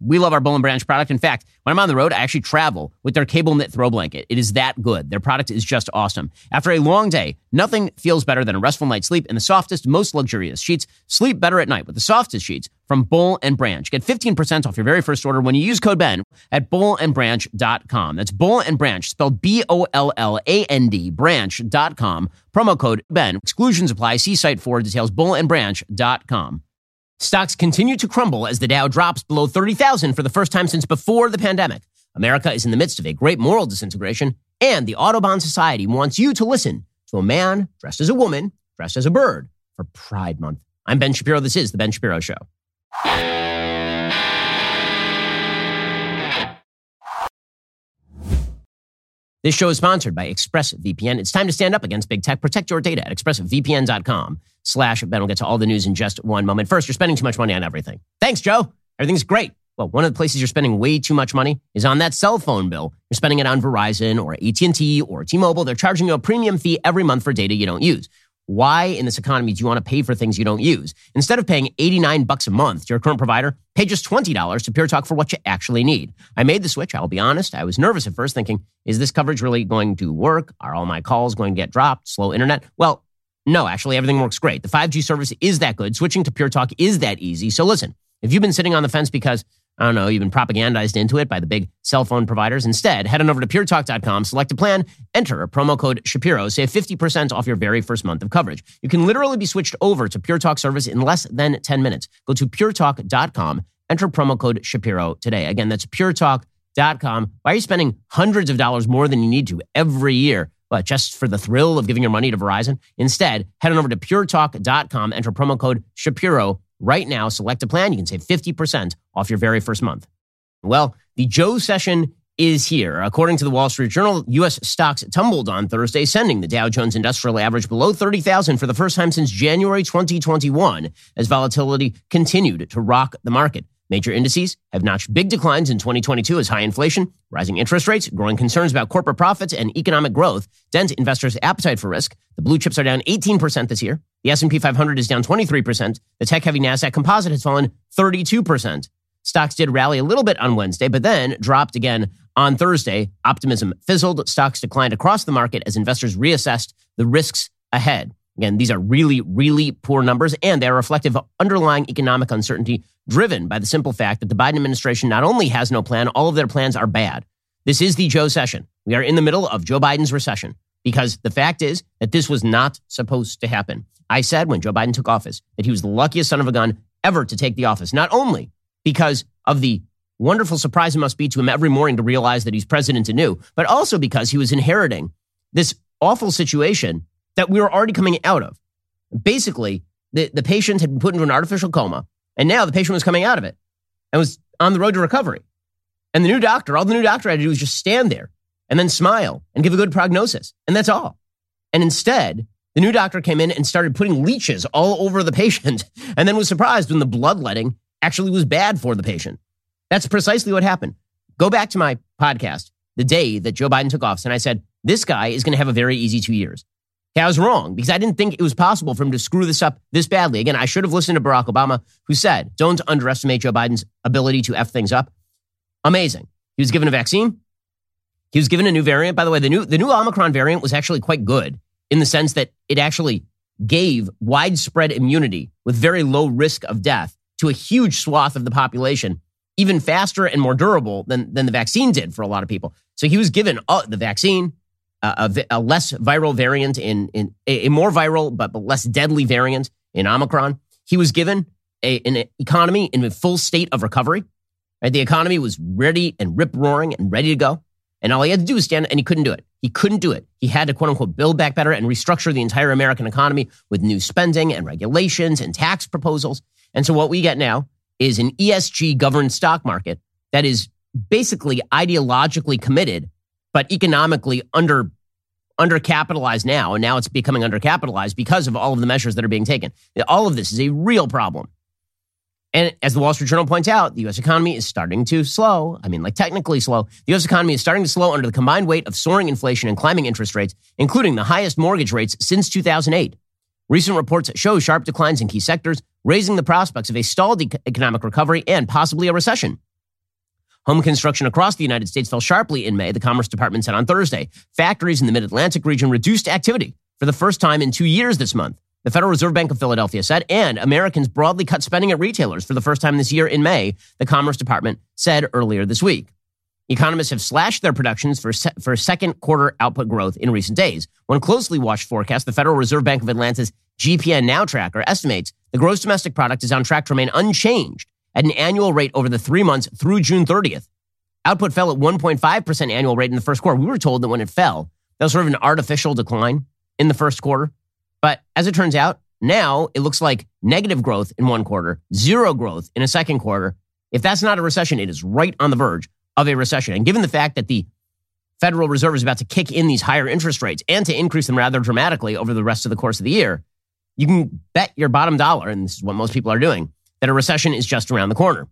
We love our Boll and Branch product. In fact, when I'm on the road, I actually travel with their cable knit throw blanket. It is that good. Their product is just awesome. After a long day, nothing feels better than a restful night's sleep in the softest, most luxurious sheets. Sleep better at night with the softest sheets from Boll and Branch. Get 15% off your very first order when you use code BEN at bollandbranch.com. That's Boll and Branch, spelled B-O-L-L-A-N-D, branch.com. Promo code BEN. Exclusions apply. See site for details. bollandbranch.com. Stocks continue to crumble as the Dow drops below 30,000 for the first time since before the pandemic. America is in the midst of a great moral disintegration, and the Audubon Society wants you to listen to a man dressed as a woman, dressed as a bird for Pride Month. I'm Ben Shapiro. This is The Ben Shapiro Show. This show is sponsored by ExpressVPN. It's time to stand up against big tech. Protect your data at expressvpn.com slash Ben. We'll get to all the news in just one moment. First, you're spending too much money on everything. Thanks, Joe. Everything's great. Well, one of the places you're spending way too much money is on that cell phone bill. You're spending it on Verizon or AT&T or T-Mobile. They're charging you a premium fee every month for data you don't use. Why in this economy do you want to pay for things you don't use? Instead of paying 89 bucks a month to your current provider, pay just $20 to Pure Talk for what you actually need. I made the switch. I'll be honest. I was nervous at first thinking, is this coverage really going to work? Are all my calls going to get dropped? Slow internet? Well, no, actually everything works great. The 5G service is that good. Switching to Pure Talk is that easy. So listen, if you've been sitting on the fence because I don't know, been propagandized into it by the big cell phone providers. Instead, head on over to puretalk.com, select a plan, enter a promo code Shapiro, save 50% off your very first month of coverage. You can literally be switched over to Pure Talk service in less than 10 minutes. Go to puretalk.com, enter promo code Shapiro today. Again, that's puretalk.com. Why are you spending hundreds of dollars more than you need to every year? But just for the thrill of giving your money to Verizon? Instead, head on over to puretalk.com, enter promo code Shapiro Right now, select a plan. You can save 50% off your very first month. Well, the Joecession is here. According to the Wall Street Journal, U.S. stocks tumbled on Thursday, sending the Dow Jones Industrial Average below 30,000 for the first time since January 2021, as volatility continued to rock the market. Major indices have notched big declines in 2022 as high inflation, rising interest rates, growing concerns about corporate profits and economic growth dent investors' appetite for risk. The blue chips are down 18% this year. The S&P 500 is down 23%. The tech-heavy Nasdaq Composite has fallen 32%. Stocks did rally a little bit on Wednesday, but then dropped again on Thursday. Optimism fizzled. Stocks declined across the market as investors reassessed the risks ahead. Again, these are really, really poor numbers, and they are reflective of underlying economic uncertainty driven by the simple fact that the Biden administration not only has no plan, all of their plans are bad. This is the Joecession. We are in the middle of Joe Biden's recession because the fact is that this was not supposed to happen. I said when Joe Biden took office that he was the luckiest son of a gun ever to take the office, not only because of the wonderful surprise it must be to him every morning to realize that he's president anew, but also because he was inheriting this awful situation that we were already coming out of. Basically, the, the patient had been put into an artificial coma, and now the patient was coming out of it and was on the road to recovery. And the new doctor, all the new doctor had to do was just stand there and then smile and give a good prognosis. And that's all. And instead, the new doctor came in and started putting leeches all over the patient and then was surprised when the bloodletting actually was bad for the patient. That's precisely what happened. Go back to my podcast the day that Joe Biden took office, and I said, this guy is going to have a very easy two years. I was wrong because I didn't think it was possible for him to screw this up this badly. Again, I should have listened to Barack Obama, who said, don't underestimate Joe Biden's ability to F things up. Amazing. He was given a vaccine. He was given a new variant. By the way, the new, the new Omicron variant was actually quite good in the sense that it actually gave widespread immunity with very low risk of death to a huge swath of the population, even faster and more durable than, than the vaccine did for a lot of people. So he was given uh, the vaccine, a, a, less viral variant in, in a, more viral but, but less deadly variant in Omicron. He was given a, an economy in a full state of recovery. Right? The economy was ready and rip roaring and ready to go. And all he had to do was stand, and he couldn't do it. He couldn't do it. He had to quote unquote build back better and restructure the entire American economy with new spending and regulations and tax proposals. And so what we get now is an ESG governed stock market that is basically ideologically committed, but economically under undercapitalized now, and now it's becoming undercapitalized because of all of the measures that are being taken. All of this is a real problem. And as the Wall Street Journal points out, the U.S. economy is starting to slow. I mean, like technically slow. The U.S. economy is starting to slow under the combined weight of soaring inflation and climbing interest rates, including the highest mortgage rates since 2008. Recent reports show sharp declines in key sectors, raising the prospects of a stalled economic recovery and possibly a recession. Home construction across the United States fell sharply in May, the Commerce Department said on Thursday. Factories in the mid Atlantic region reduced activity for the first time in two years this month. The Federal Reserve Bank of Philadelphia said, and Americans broadly cut spending at retailers for the first time this year in May, the Commerce Department said earlier this week. Economists have slashed their productions for, se- for second quarter output growth in recent days. One closely watched forecast, the Federal Reserve Bank of Atlanta's GDPNow tracker estimates the gross domestic product is on track to remain unchanged at an annual rate over the three months through June 30th. Output fell at 1.5% annual rate in the first quarter. We were told that when it fell, that was sort of an artificial decline in the first quarter. But as it turns out, now it looks like negative growth in one quarter, zero growth in a second quarter. If that's not a recession, it is right on the verge of a recession. And given the fact that the Federal Reserve is about to kick in these higher interest rates and to increase them rather dramatically over the rest of the course of the year, you can bet your bottom dollar, and this is what most people are doing, that a recession is just around the corner.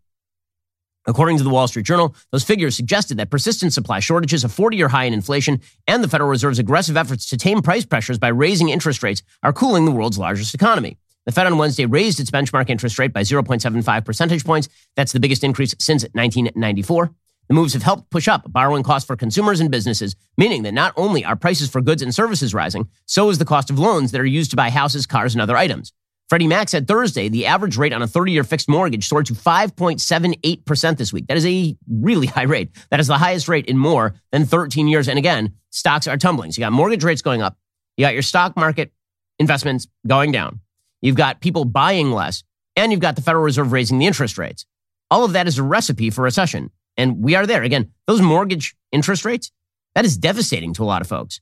According to the Wall Street Journal, those figures suggested that persistent supply shortages, a 40 year high in inflation, and the Federal Reserve's aggressive efforts to tame price pressures by raising interest rates are cooling the world's largest economy. The Fed on Wednesday raised its benchmark interest rate by 0.75 percentage points. That's the biggest increase since 1994. The moves have helped push up borrowing costs for consumers and businesses, meaning that not only are prices for goods and services rising, so is the cost of loans that are used to buy houses, cars, and other items. Freddie Mac said Thursday the average rate on a 30 year fixed mortgage soared to 5.78% this week. That is a really high rate. That is the highest rate in more than 13 years. And again, stocks are tumbling. So you got mortgage rates going up. You got your stock market investments going down. You've got people buying less. And you've got the Federal Reserve raising the interest rates. All of that is a recipe for recession. And we are there. Again, those mortgage interest rates, that is devastating to a lot of folks.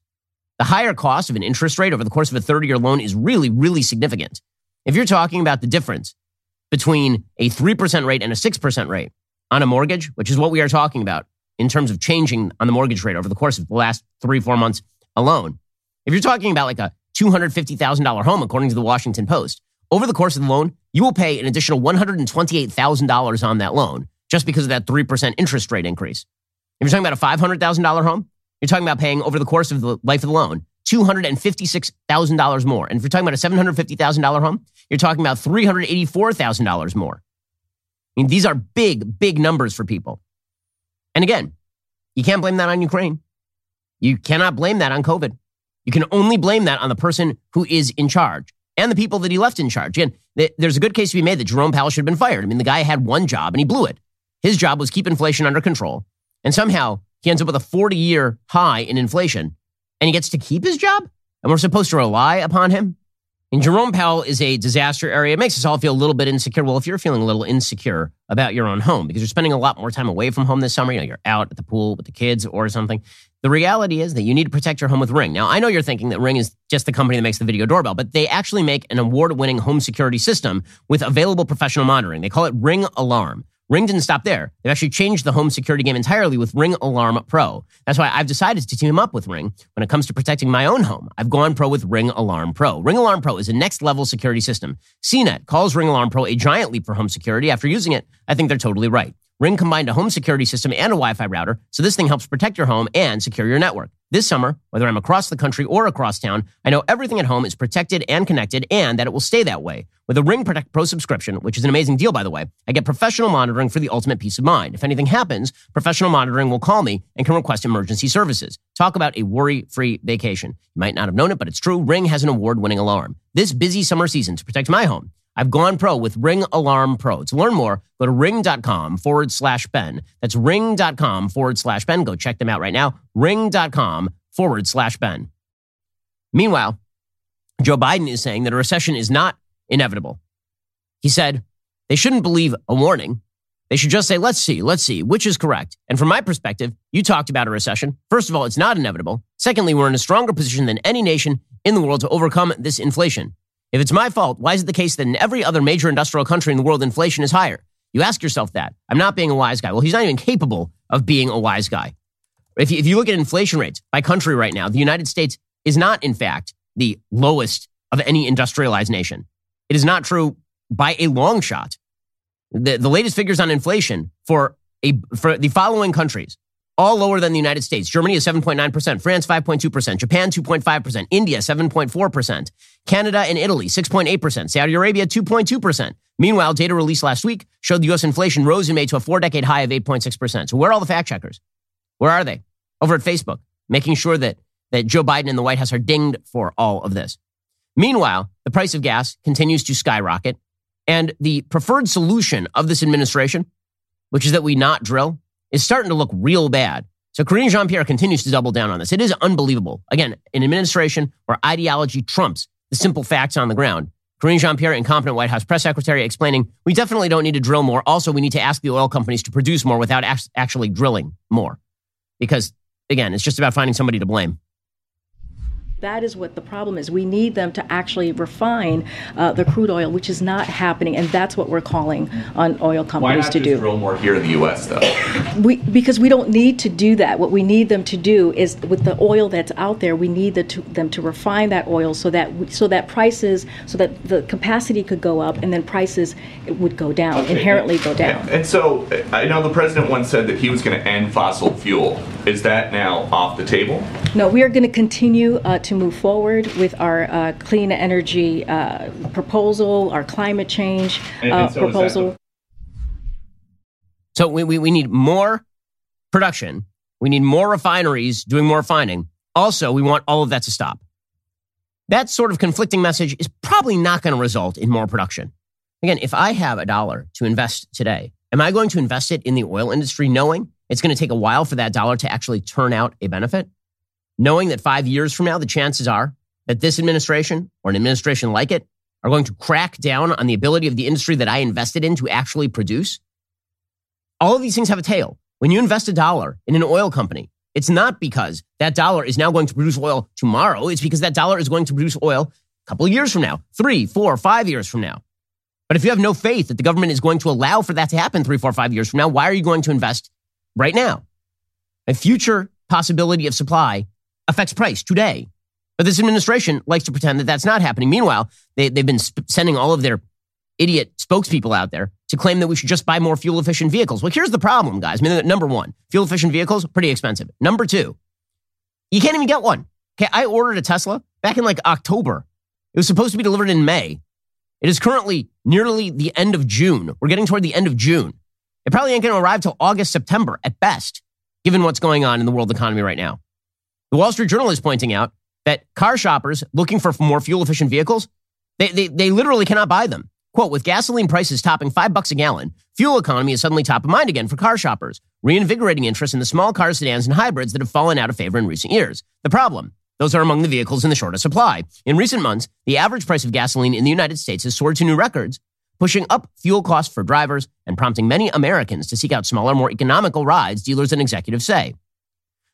The higher cost of an interest rate over the course of a 30 year loan is really, really significant. If you're talking about the difference between a 3% rate and a 6% rate on a mortgage, which is what we are talking about in terms of changing on the mortgage rate over the course of the last three, four months alone, if you're talking about like a $250,000 home, according to the Washington Post, over the course of the loan, you will pay an additional $128,000 on that loan just because of that 3% interest rate increase. If you're talking about a $500,000 home, you're talking about paying over the course of the life of the loan $256,000 more. And if you're talking about a $750,000 home, you're talking about $384,000 more. I mean, these are big, big numbers for people. And again, you can't blame that on Ukraine. You cannot blame that on COVID. You can only blame that on the person who is in charge and the people that he left in charge. Again, there's a good case to be made that Jerome Powell should have been fired. I mean, the guy had one job and he blew it. His job was keep inflation under control. And somehow he ends up with a 40 year high in inflation and he gets to keep his job? And we're supposed to rely upon him? And Jerome Powell is a disaster area. It makes us all feel a little bit insecure. Well, if you're feeling a little insecure about your own home because you're spending a lot more time away from home this summer, you know, you're out at the pool with the kids or something. The reality is that you need to protect your home with Ring. Now, I know you're thinking that Ring is just the company that makes the video doorbell, but they actually make an award winning home security system with available professional monitoring. They call it Ring Alarm. Ring didn't stop there. They've actually changed the home security game entirely with Ring Alarm Pro. That's why I've decided to team up with Ring when it comes to protecting my own home. I've gone pro with Ring Alarm Pro. Ring Alarm Pro is a next level security system. CNET calls Ring Alarm Pro a giant leap for home security. After using it, I think they're totally right. Ring combined a home security system and a Wi Fi router, so this thing helps protect your home and secure your network. This summer, whether I'm across the country or across town, I know everything at home is protected and connected and that it will stay that way. With a Ring Protect Pro subscription, which is an amazing deal, by the way, I get professional monitoring for the ultimate peace of mind. If anything happens, professional monitoring will call me and can request emergency services. Talk about a worry free vacation. You might not have known it, but it's true. Ring has an award winning alarm. This busy summer season to protect my home, I've gone pro with Ring Alarm Pro. To learn more, go to ring.com forward slash Ben. That's ring.com forward slash Ben. Go check them out right now. Ring.com forward slash Ben. Meanwhile, Joe Biden is saying that a recession is not inevitable. He said they shouldn't believe a warning. They should just say, let's see, let's see, which is correct. And from my perspective, you talked about a recession. First of all, it's not inevitable. Secondly, we're in a stronger position than any nation in the world to overcome this inflation. If it's my fault, why is it the case that in every other major industrial country in the world, inflation is higher? You ask yourself that. I'm not being a wise guy. Well, he's not even capable of being a wise guy. If you, if you look at inflation rates by country right now, the United States is not, in fact, the lowest of any industrialized nation. It is not true by a long shot. The, the latest figures on inflation for, a, for the following countries all lower than the United States. Germany is 7.9%, France 5.2%, Japan 2.5%, India 7.4%, Canada and Italy 6.8%, Saudi Arabia 2.2%. Meanwhile, data released last week showed the US inflation rose in May to a four decade high of 8.6%. So where are all the fact checkers? Where are they? Over at Facebook, making sure that, that Joe Biden and the White House are dinged for all of this. Meanwhile, the price of gas continues to skyrocket. And the preferred solution of this administration, which is that we not drill, is starting to look real bad. So Karine Jean Pierre continues to double down on this. It is unbelievable. Again, an administration where ideology trumps the simple facts on the ground. Karine Jean Pierre, incompetent White House press secretary, explaining we definitely don't need to drill more. Also, we need to ask the oil companies to produce more without actually drilling more. Because, again, it's just about finding somebody to blame. That is what the problem is. We need them to actually refine uh, the crude oil, which is not happening, and that's what we're calling on oil companies to do. Why not drill more here in the U.S. though? We, because we don't need to do that. What we need them to do is, with the oil that's out there, we need the, to, them to refine that oil so that we, so that prices, so that the capacity could go up, and then prices would go down, okay. inherently go down. And so, I know the president once said that he was going to end fossil fuel. Is that now off the table? No, we are going to continue uh, to move forward with our uh, clean energy uh, proposal, our climate change and, and uh, so proposal. So we, we, we need more production. We need more refineries doing more refining. Also, we want all of that to stop. That sort of conflicting message is probably not going to result in more production. Again, if I have a dollar to invest today, am I going to invest it in the oil industry knowing it's going to take a while for that dollar to actually turn out a benefit? Knowing that five years from now, the chances are that this administration or an administration like it are going to crack down on the ability of the industry that I invested in to actually produce? All of these things have a tail. When you invest a dollar in an oil company, it's not because that dollar is now going to produce oil tomorrow. It's because that dollar is going to produce oil a couple of years from now, three, four, five years from now. But if you have no faith that the government is going to allow for that to happen three, four, five years from now, why are you going to invest right now. A future possibility of supply affects price today. But this administration likes to pretend that that's not happening. Meanwhile, they, they've been sp- sending all of their idiot spokespeople out there to claim that we should just buy more fuel efficient vehicles. Well, here's the problem, guys. I mean, uh, number one, fuel efficient vehicles, pretty expensive. Number two, you can't even get one. Okay, I ordered a Tesla back in like October. It was supposed to be delivered in May. It is currently nearly the end of June. We're getting toward the end of June. It probably ain't going to arrive till August, September at best, given what's going on in the world economy right now. The Wall Street Journal is pointing out that car shoppers looking for more fuel efficient vehicles, they, they, they literally cannot buy them. Quote, with gasoline prices topping five bucks a gallon, fuel economy is suddenly top of mind again for car shoppers, reinvigorating interest in the small cars, sedans, and hybrids that have fallen out of favor in recent years. The problem, those are among the vehicles in the shortest supply. In recent months, the average price of gasoline in the United States has soared to new records, pushing up fuel costs for drivers and prompting many Americans to seek out smaller, more economical rides, dealers and executives say.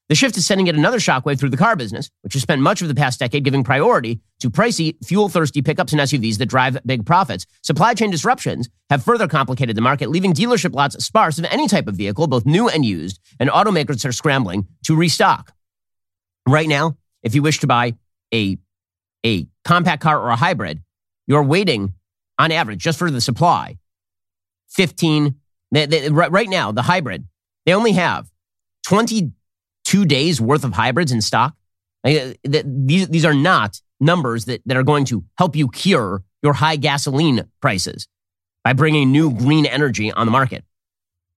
The shift is sending yet another shockwave through the car business, which has spent much of the past decade giving priority to pricey, fuel thirsty pickups and SUVs that drive big profits. Supply chain disruptions have further complicated the market, leaving dealership lots sparse of any type of vehicle, both new and used, and automakers are scrambling to restock. Right now, if you wish to buy a, a compact car or a hybrid, you're waiting on average, just for the supply, 15. They, they, right now, the hybrid, they only have 22 days worth of hybrids in stock. Uh, these, these are not numbers that, that are going to help you cure your high gasoline prices by bringing new green energy on the market.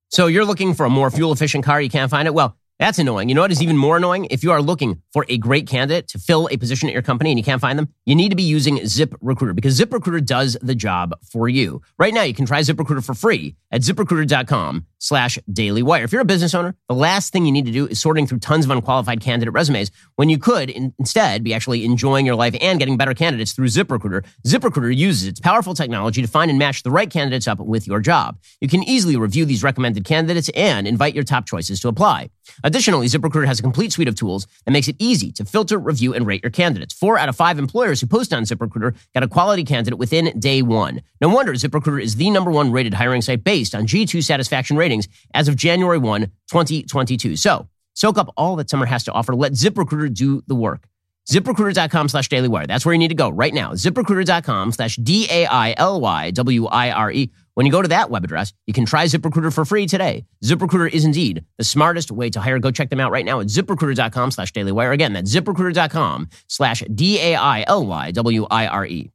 So you're looking for a more fuel efficient car, you can't find it. Well, that's annoying. You know what is even more annoying? If you are looking for a great candidate to fill a position at your company and you can't find them, you need to be using Zip Recruiter because Zip Recruiter does the job for you. Right now, you can try Zip Recruiter for free at ziprecruiter.com slash dailywire. If you're a business owner, the last thing you need to do is sorting through tons of unqualified candidate resumes when you could in, instead be actually enjoying your life and getting better candidates through Zip Recruiter. Zip Recruiter uses its powerful technology to find and match the right candidates up with your job. You can easily review these recommended candidates and invite your top choices to apply. Additionally, ZipRecruiter has a complete suite of tools that makes it easy to filter, review, and rate your candidates. Four out of five employers who post on ZipRecruiter got a quality candidate within day one. No wonder ZipRecruiter is the number one rated hiring site based on G2 satisfaction ratings as of January 1, 2022. So, soak up all that summer has to offer. Let ZipRecruiter do the work. ZipRecruiter.com slash dailywire. That's where you need to go right now. ZipRecruiter.com slash D A I L Y W I R E. When you go to that web address, you can try ZipRecruiter for free today. ZipRecruiter is indeed the smartest way to hire. Go check them out right now at ziprecruiter.com slash dailywire. Again, that's ziprecruiter.com slash D A I L Y W I R E.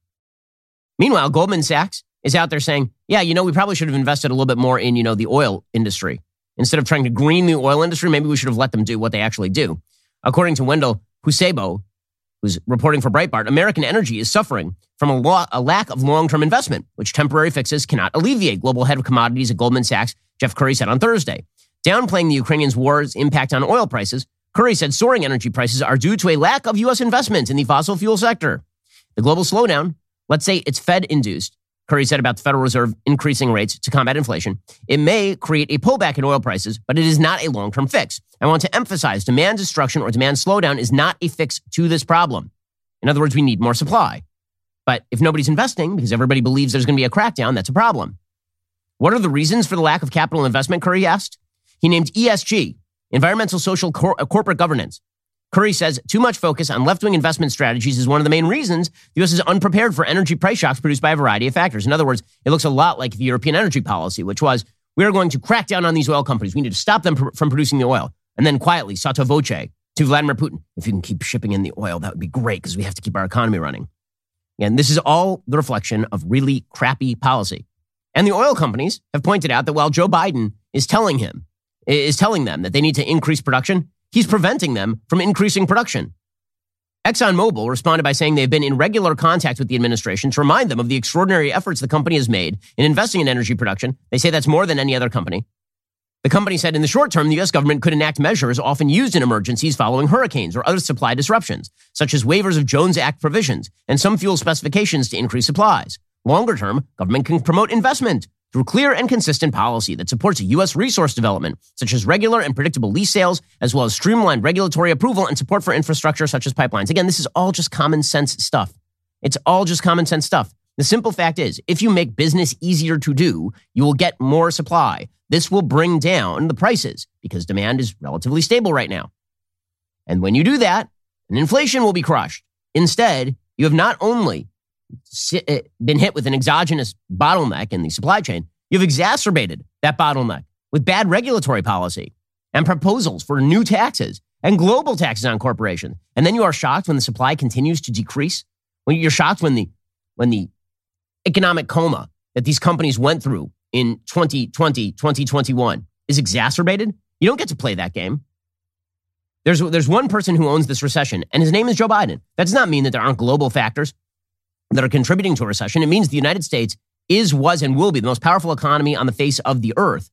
Meanwhile, Goldman Sachs is out there saying, yeah, you know, we probably should have invested a little bit more in, you know, the oil industry. Instead of trying to green the oil industry, maybe we should have let them do what they actually do. According to Wendell Husebo, who's reporting for Breitbart, American energy is suffering from a, lo- a lack of long term investment, which temporary fixes cannot alleviate. Global head of commodities at Goldman Sachs, Jeff Currie, said on Thursday. Downplaying the Ukrainians' war's impact on oil prices, Currie said soaring energy prices are due to a lack of U.S. investment in the fossil fuel sector. The global slowdown, let's say it's Fed induced, Currie said about the Federal Reserve increasing rates to combat inflation. It may create a pullback in oil prices, but it is not a long term fix. I want to emphasize demand destruction or demand slowdown is not a fix to this problem. In other words, we need more supply. But if nobody's investing because everybody believes there's going to be a crackdown, that's a problem. What are the reasons for the lack of capital investment? Currie asked. He named ESG, environmental, social, cor- corporate governance. Currie says too much focus on left wing investment strategies is one of the main reasons the U.S. is unprepared for energy price shocks produced by a variety of factors. In other words, it looks a lot like the European energy policy, which was we are going to crack down on these oil companies. We need to stop them pr- from producing the oil. And then quietly, sotto voce, to Vladimir Putin, if you can keep shipping in the oil, that would be great because we have to keep our economy running. And this is all the reflection of really crappy policy. And the oil companies have pointed out that while Joe Biden is telling him, is telling them that they need to increase production, he's preventing them from increasing production. ExxonMobil responded by saying they've been in regular contact with the administration to remind them of the extraordinary efforts the company has made in investing in energy production. They say that's more than any other company. The company said in the short term, the U.S. government could enact measures often used in emergencies following hurricanes or other supply disruptions, such as waivers of Jones Act provisions and some fuel specifications to increase supplies. Longer term, government can promote investment through clear and consistent policy that supports U.S. resource development, such as regular and predictable lease sales, as well as streamlined regulatory approval and support for infrastructure such as pipelines. Again, this is all just common sense stuff. It's all just common sense stuff. The simple fact is, if you make business easier to do, you will get more supply. This will bring down the prices because demand is relatively stable right now. And when you do that, an inflation will be crushed. Instead, you have not only Eh, been hit with an exogenous bottleneck in the supply chain, you've exacerbated that bottleneck with bad regulatory policy and proposals for new taxes and global taxes on corporations. And then you are shocked when the supply continues to decrease. When you're shocked when the when the economic coma that these companies went through in 2020, 2021 is exacerbated, you don't get to play that game. There's, there's one person who owns this recession, and his name is Joe Biden. That does not mean that there aren't global factors that are contributing to a recession. It means the United States is, was, and will be the most powerful economy on the face of the earth.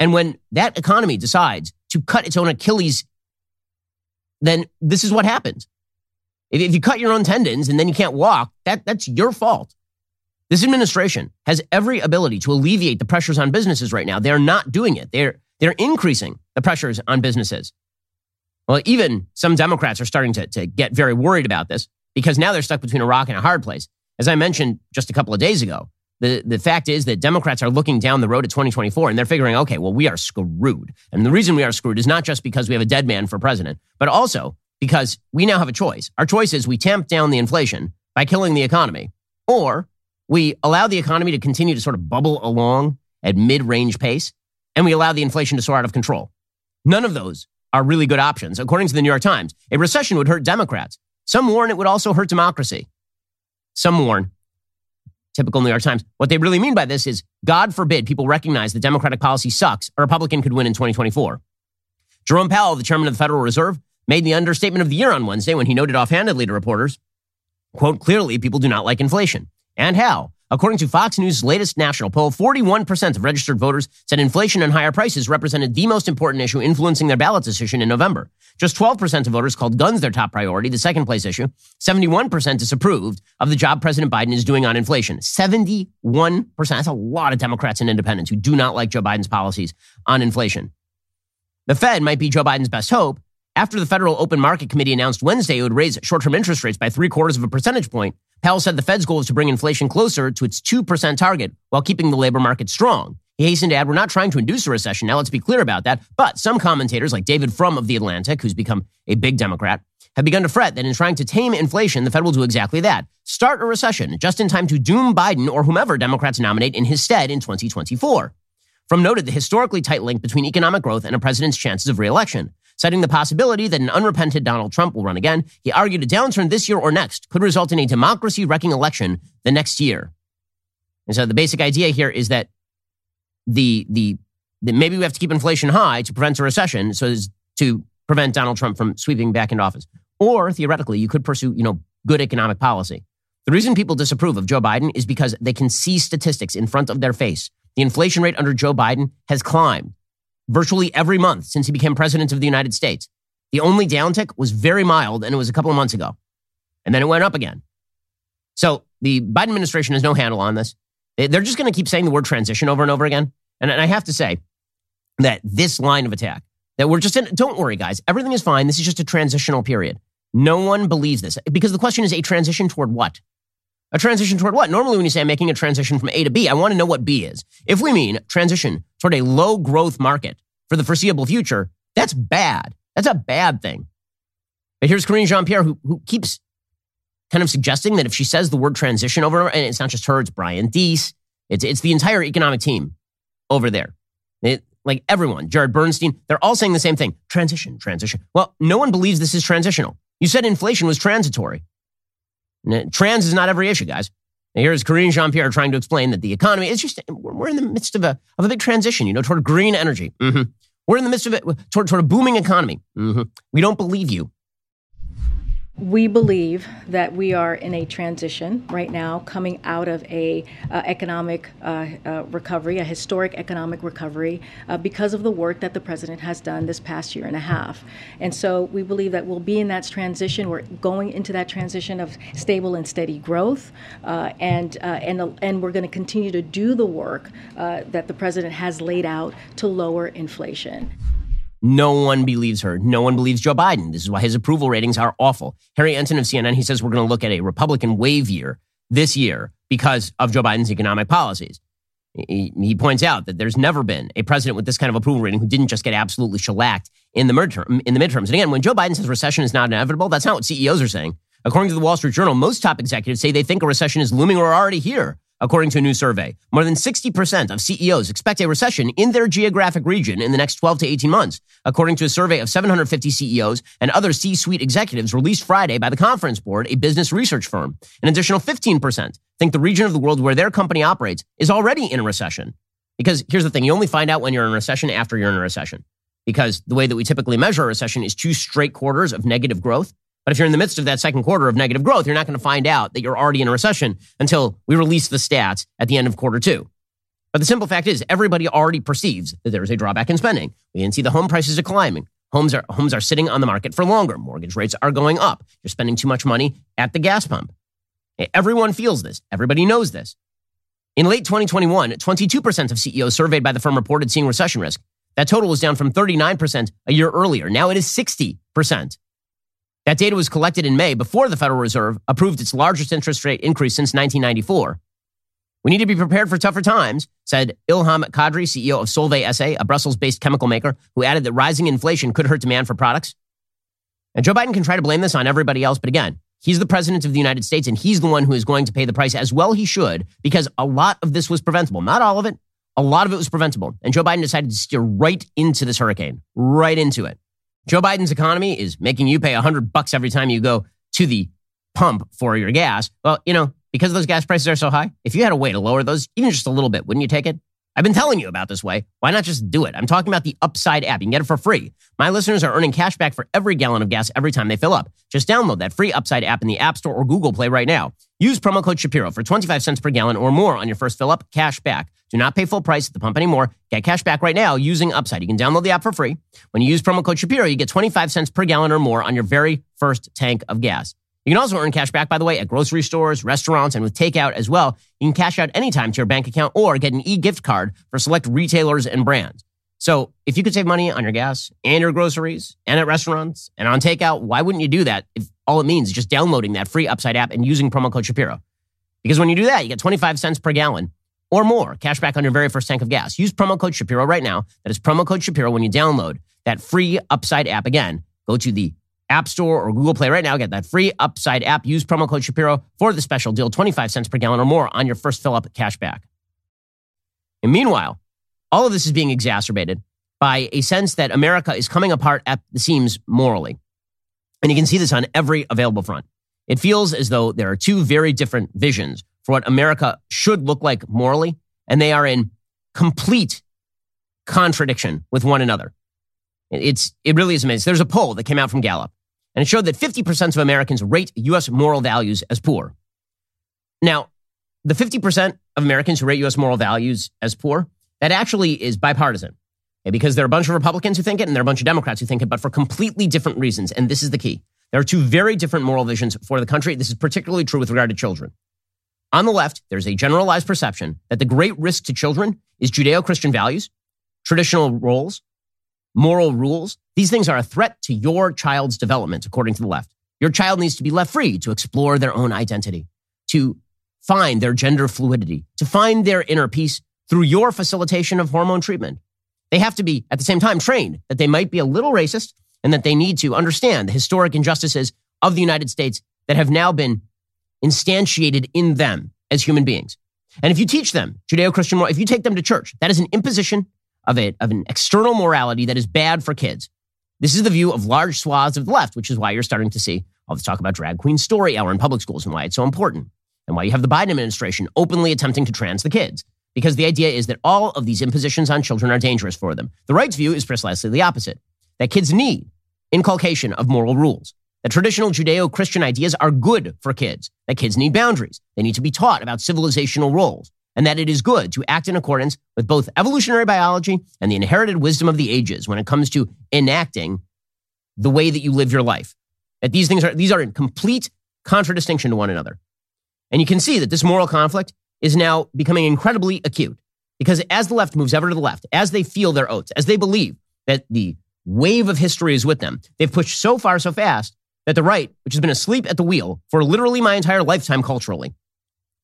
And when that economy decides to cut its own Achilles, then this is what happens. If, if you cut your own tendons and then you can't walk, that, that's your fault. This administration has every ability to alleviate the pressures on businesses right now. They're not doing it. They're, they're increasing the pressures on businesses. Well, even some Democrats are starting to, to get very worried about this because now they're stuck between a rock and a hard place. As I mentioned just a couple of days ago, the, the fact is that Democrats are looking down the road to 2024 and they're figuring, okay, well, we are screwed. And the reason we are screwed is not just because we have a dead man for president, but also because we now have a choice. Our choice is we tamp down the inflation by killing the economy, or we allow the economy to continue to sort of bubble along at mid range pace, and we allow the inflation to soar out of control. None of those are really good options. According to the New York Times, a recession would hurt Democrats. Some warn it would also hurt democracy. Some warn, typical New York Times, what they really mean by this is God forbid people recognize that Democratic policy sucks, a Republican could win in 2024. Jerome Powell, the chairman of the Federal Reserve, made the understatement of the year on Wednesday when he noted offhandedly to reporters, quote, clearly people do not like inflation and how. According to Fox News' latest national poll, 41% of registered voters said inflation and higher prices represented the most important issue influencing their ballot decision in November. Just 12% of voters called guns their top priority, the second place issue. 71% disapproved of the job President Biden is doing on inflation. 71%. That's a lot of Democrats and independents who do not like Joe Biden's policies on inflation. The Fed might be Joe Biden's best hope. After the Federal Open Market Committee announced Wednesday it would raise short term interest rates by three quarters of a percentage point, Powell said the Fed's goal is to bring inflation closer to its 2% target while keeping the labor market strong. He hastened to add, We're not trying to induce a recession. Now, let's be clear about that. But some commentators, like David Frum of The Atlantic, who's become a big Democrat, have begun to fret that in trying to tame inflation, the Fed will do exactly that start a recession just in time to doom Biden or whomever Democrats nominate in his stead in 2024. Frum noted the historically tight link between economic growth and a president's chances of reelection. Citing the possibility that an unrepented Donald Trump will run again, he argued a downturn this year or next could result in a democracy wrecking election the next year. And so the basic idea here is that the, the, the maybe we have to keep inflation high to prevent a recession so as to prevent Donald Trump from sweeping back into office. Or theoretically, you could pursue, you know, good economic policy. The reason people disapprove of Joe Biden is because they can see statistics in front of their face. The inflation rate under Joe Biden has climbed virtually every month since he became president of the United States. The only downtick was very mild, and it was a couple of months ago. And then it went up again. So the Biden administration has no handle on this. They're just going to keep saying the word transition over and over again. And I have to say that this line of attack, that we're just in, don't worry, guys, everything is fine. This is just a transitional period. No one believes this because the question is a transition toward what? A transition toward what? Normally, when you say I'm making a transition from A to B, I want to know what B is. If we mean transition toward a low growth market for the foreseeable future, that's bad. That's a bad thing. But here's Karine Jean Pierre, who, who keeps kind of suggesting that if she says the word transition over, and it's not just her, it's Brian Deese, it's, it's the entire economic team over there. It, like everyone, Jared Bernstein, they're all saying the same thing transition, transition. Well, no one believes this is transitional. You said inflation was transitory. Trans is not every issue, guys. Here's Karine Jean Pierre trying to explain that the economy is just, we're in the midst of a, of a big transition, you know, toward green energy. Mm-hmm. We're in the midst of it, toward, toward a booming economy. Mm-hmm. We don't believe you. We believe that we are in a transition right now, coming out of a uh, economic uh, uh, recovery, a historic economic recovery, uh, because of the work that the president has done this past year and a half. And so we believe that we'll be in that transition. We're going into that transition of stable and steady growth, uh, and uh, and and we're going to continue to do the work that the president has laid out to lower inflation. No one believes her. No one believes Joe Biden. This is why his approval ratings are awful. Harry Enten of CNN, he says we're going to look at a Republican wave year this year because of Joe Biden's economic policies. He, he, points out that there's never been a president with this kind of approval rating who didn't just get absolutely shellacked in the midterm in the midterms. And again, when Joe Biden says recession is not inevitable, that's not what CEOs are saying. According to the Wall Street Journal, most top executives say they think a recession is looming or already here according to a new survey. More than 60% of CEOs expect a recession in their geographic region in the next 12 to 18 months, according to a survey of 750 CEOs and other C suite executives released Friday by the Conference Board, a business research firm. An additional 15% think the region of the world where their company operates is already in a recession. Because here's the thing you only find out when you're in a recession after you're in a recession. Because the way that we typically measure a recession is two straight quarters of negative growth. But if you're in the midst of that second quarter of negative growth, you're not going to find out that you're already in a recession until we release the stats at the end of quarter two. But the simple fact is, everybody already perceives that there is a drawback in spending. We can see the home prices are climbing. Homes are, homes are sitting on the market for longer. Mortgage rates are going up. You're spending too much money at the gas pump. Everyone feels this. Everybody knows this. In late 2021, 22% of CEOs surveyed by the firm reported seeing recession risk. That total was down from 39% a year earlier. Now it is 60%. That data was collected in May before the Federal Reserve approved its largest interest rate increase since 1994. We need to be prepared for tougher times, said Ilham Kadri, CEO of Solvay SA, a Brussels based chemical maker, who added that rising inflation could hurt demand for products. And Joe Biden can try to blame this on everybody else, but again, he's the president of the United States and he's the one who is going to pay the price as well he should because a lot of this was preventable. Not all of it, a lot of it was preventable. And Joe Biden decided to steer right into this hurricane, right into it. Joe Biden's economy is making you pay 100 bucks every time you go to the pump for your gas. Well, you know, because those gas prices are so high, if you had a way to lower those even just a little bit, wouldn't you take it? I've been telling you about this way. Why not just do it? I'm talking about the Upside app. You can get it for free. My listeners are earning cash back for every gallon of gas every time they fill up. Just download that free Upside app in the App Store or Google Play right now. Use promo code Shapiro for 25 cents per gallon or more on your first fill up, cash back. Do not pay full price at the pump anymore. Get cash back right now using Upside. You can download the app for free. When you use promo code Shapiro, you get 25 cents per gallon or more on your very first tank of gas. You can also earn cash back, by the way, at grocery stores, restaurants, and with takeout as well. You can cash out anytime to your bank account or get an e-gift card for select retailers and brands. So if you could save money on your gas and your groceries and at restaurants and on takeout, why wouldn't you do that if all it means is just downloading that free Upside app and using promo code Shapiro? Because when you do that, you get 25 cents per gallon or more cash back on your very first tank of gas. Use promo code Shapiro right now. That is promo code Shapiro when you download that free Upside app. Again, go to the App Store or Google Play right now. Get that free Upside app. Use promo code Shapiro for the special deal 25 cents per gallon or more on your first fill up cash back. And meanwhile, all of this is being exacerbated by a sense that America is coming apart at the seams morally. And you can see this on every available front. It feels as though there are two very different visions for what America should look like morally, and they are in complete contradiction with one another. It's, it really is amazing. There's a poll that came out from Gallup, and it showed that 50% of Americans rate U.S. moral values as poor. Now, the 50% of Americans who rate U.S. moral values as poor, that actually is bipartisan. Okay, because there are a bunch of Republicans who think it and there are a bunch of Democrats who think it, but for completely different reasons. And this is the key. There are two very different moral visions for the country. This is particularly true with regard to children. On the left, there's a generalized perception that the great risk to children is Judeo Christian values, traditional roles, moral rules. These things are a threat to your child's development, according to the left. Your child needs to be left free to explore their own identity, to find their gender fluidity, to find their inner peace through your facilitation of hormone treatment. They have to be, at the same time, trained that they might be a little racist and that they need to understand the historic injustices of the United States that have now been instantiated in them as human beings. And if you teach them Judeo Christian, if you take them to church, that is an imposition of, of an external morality that is bad for kids. This is the view of large swaths of the left, which is why you're starting to see all this talk about drag queen story hour in public schools and why it's so important, and why you have the Biden administration openly attempting to trans the kids. Because the idea is that all of these impositions on children are dangerous for them. The right's view is precisely the opposite that kids need inculcation of moral rules, that traditional Judeo Christian ideas are good for kids, that kids need boundaries, they need to be taught about civilizational roles, and that it is good to act in accordance with both evolutionary biology and the inherited wisdom of the ages when it comes to enacting the way that you live your life. That these things are these are in complete contradistinction to one another. And you can see that this moral conflict is now becoming incredibly acute because as the left moves ever to the left, as they feel their oats, as they believe that the wave of history is with them, they've pushed so far so fast that the right, which has been asleep at the wheel for literally my entire lifetime culturally,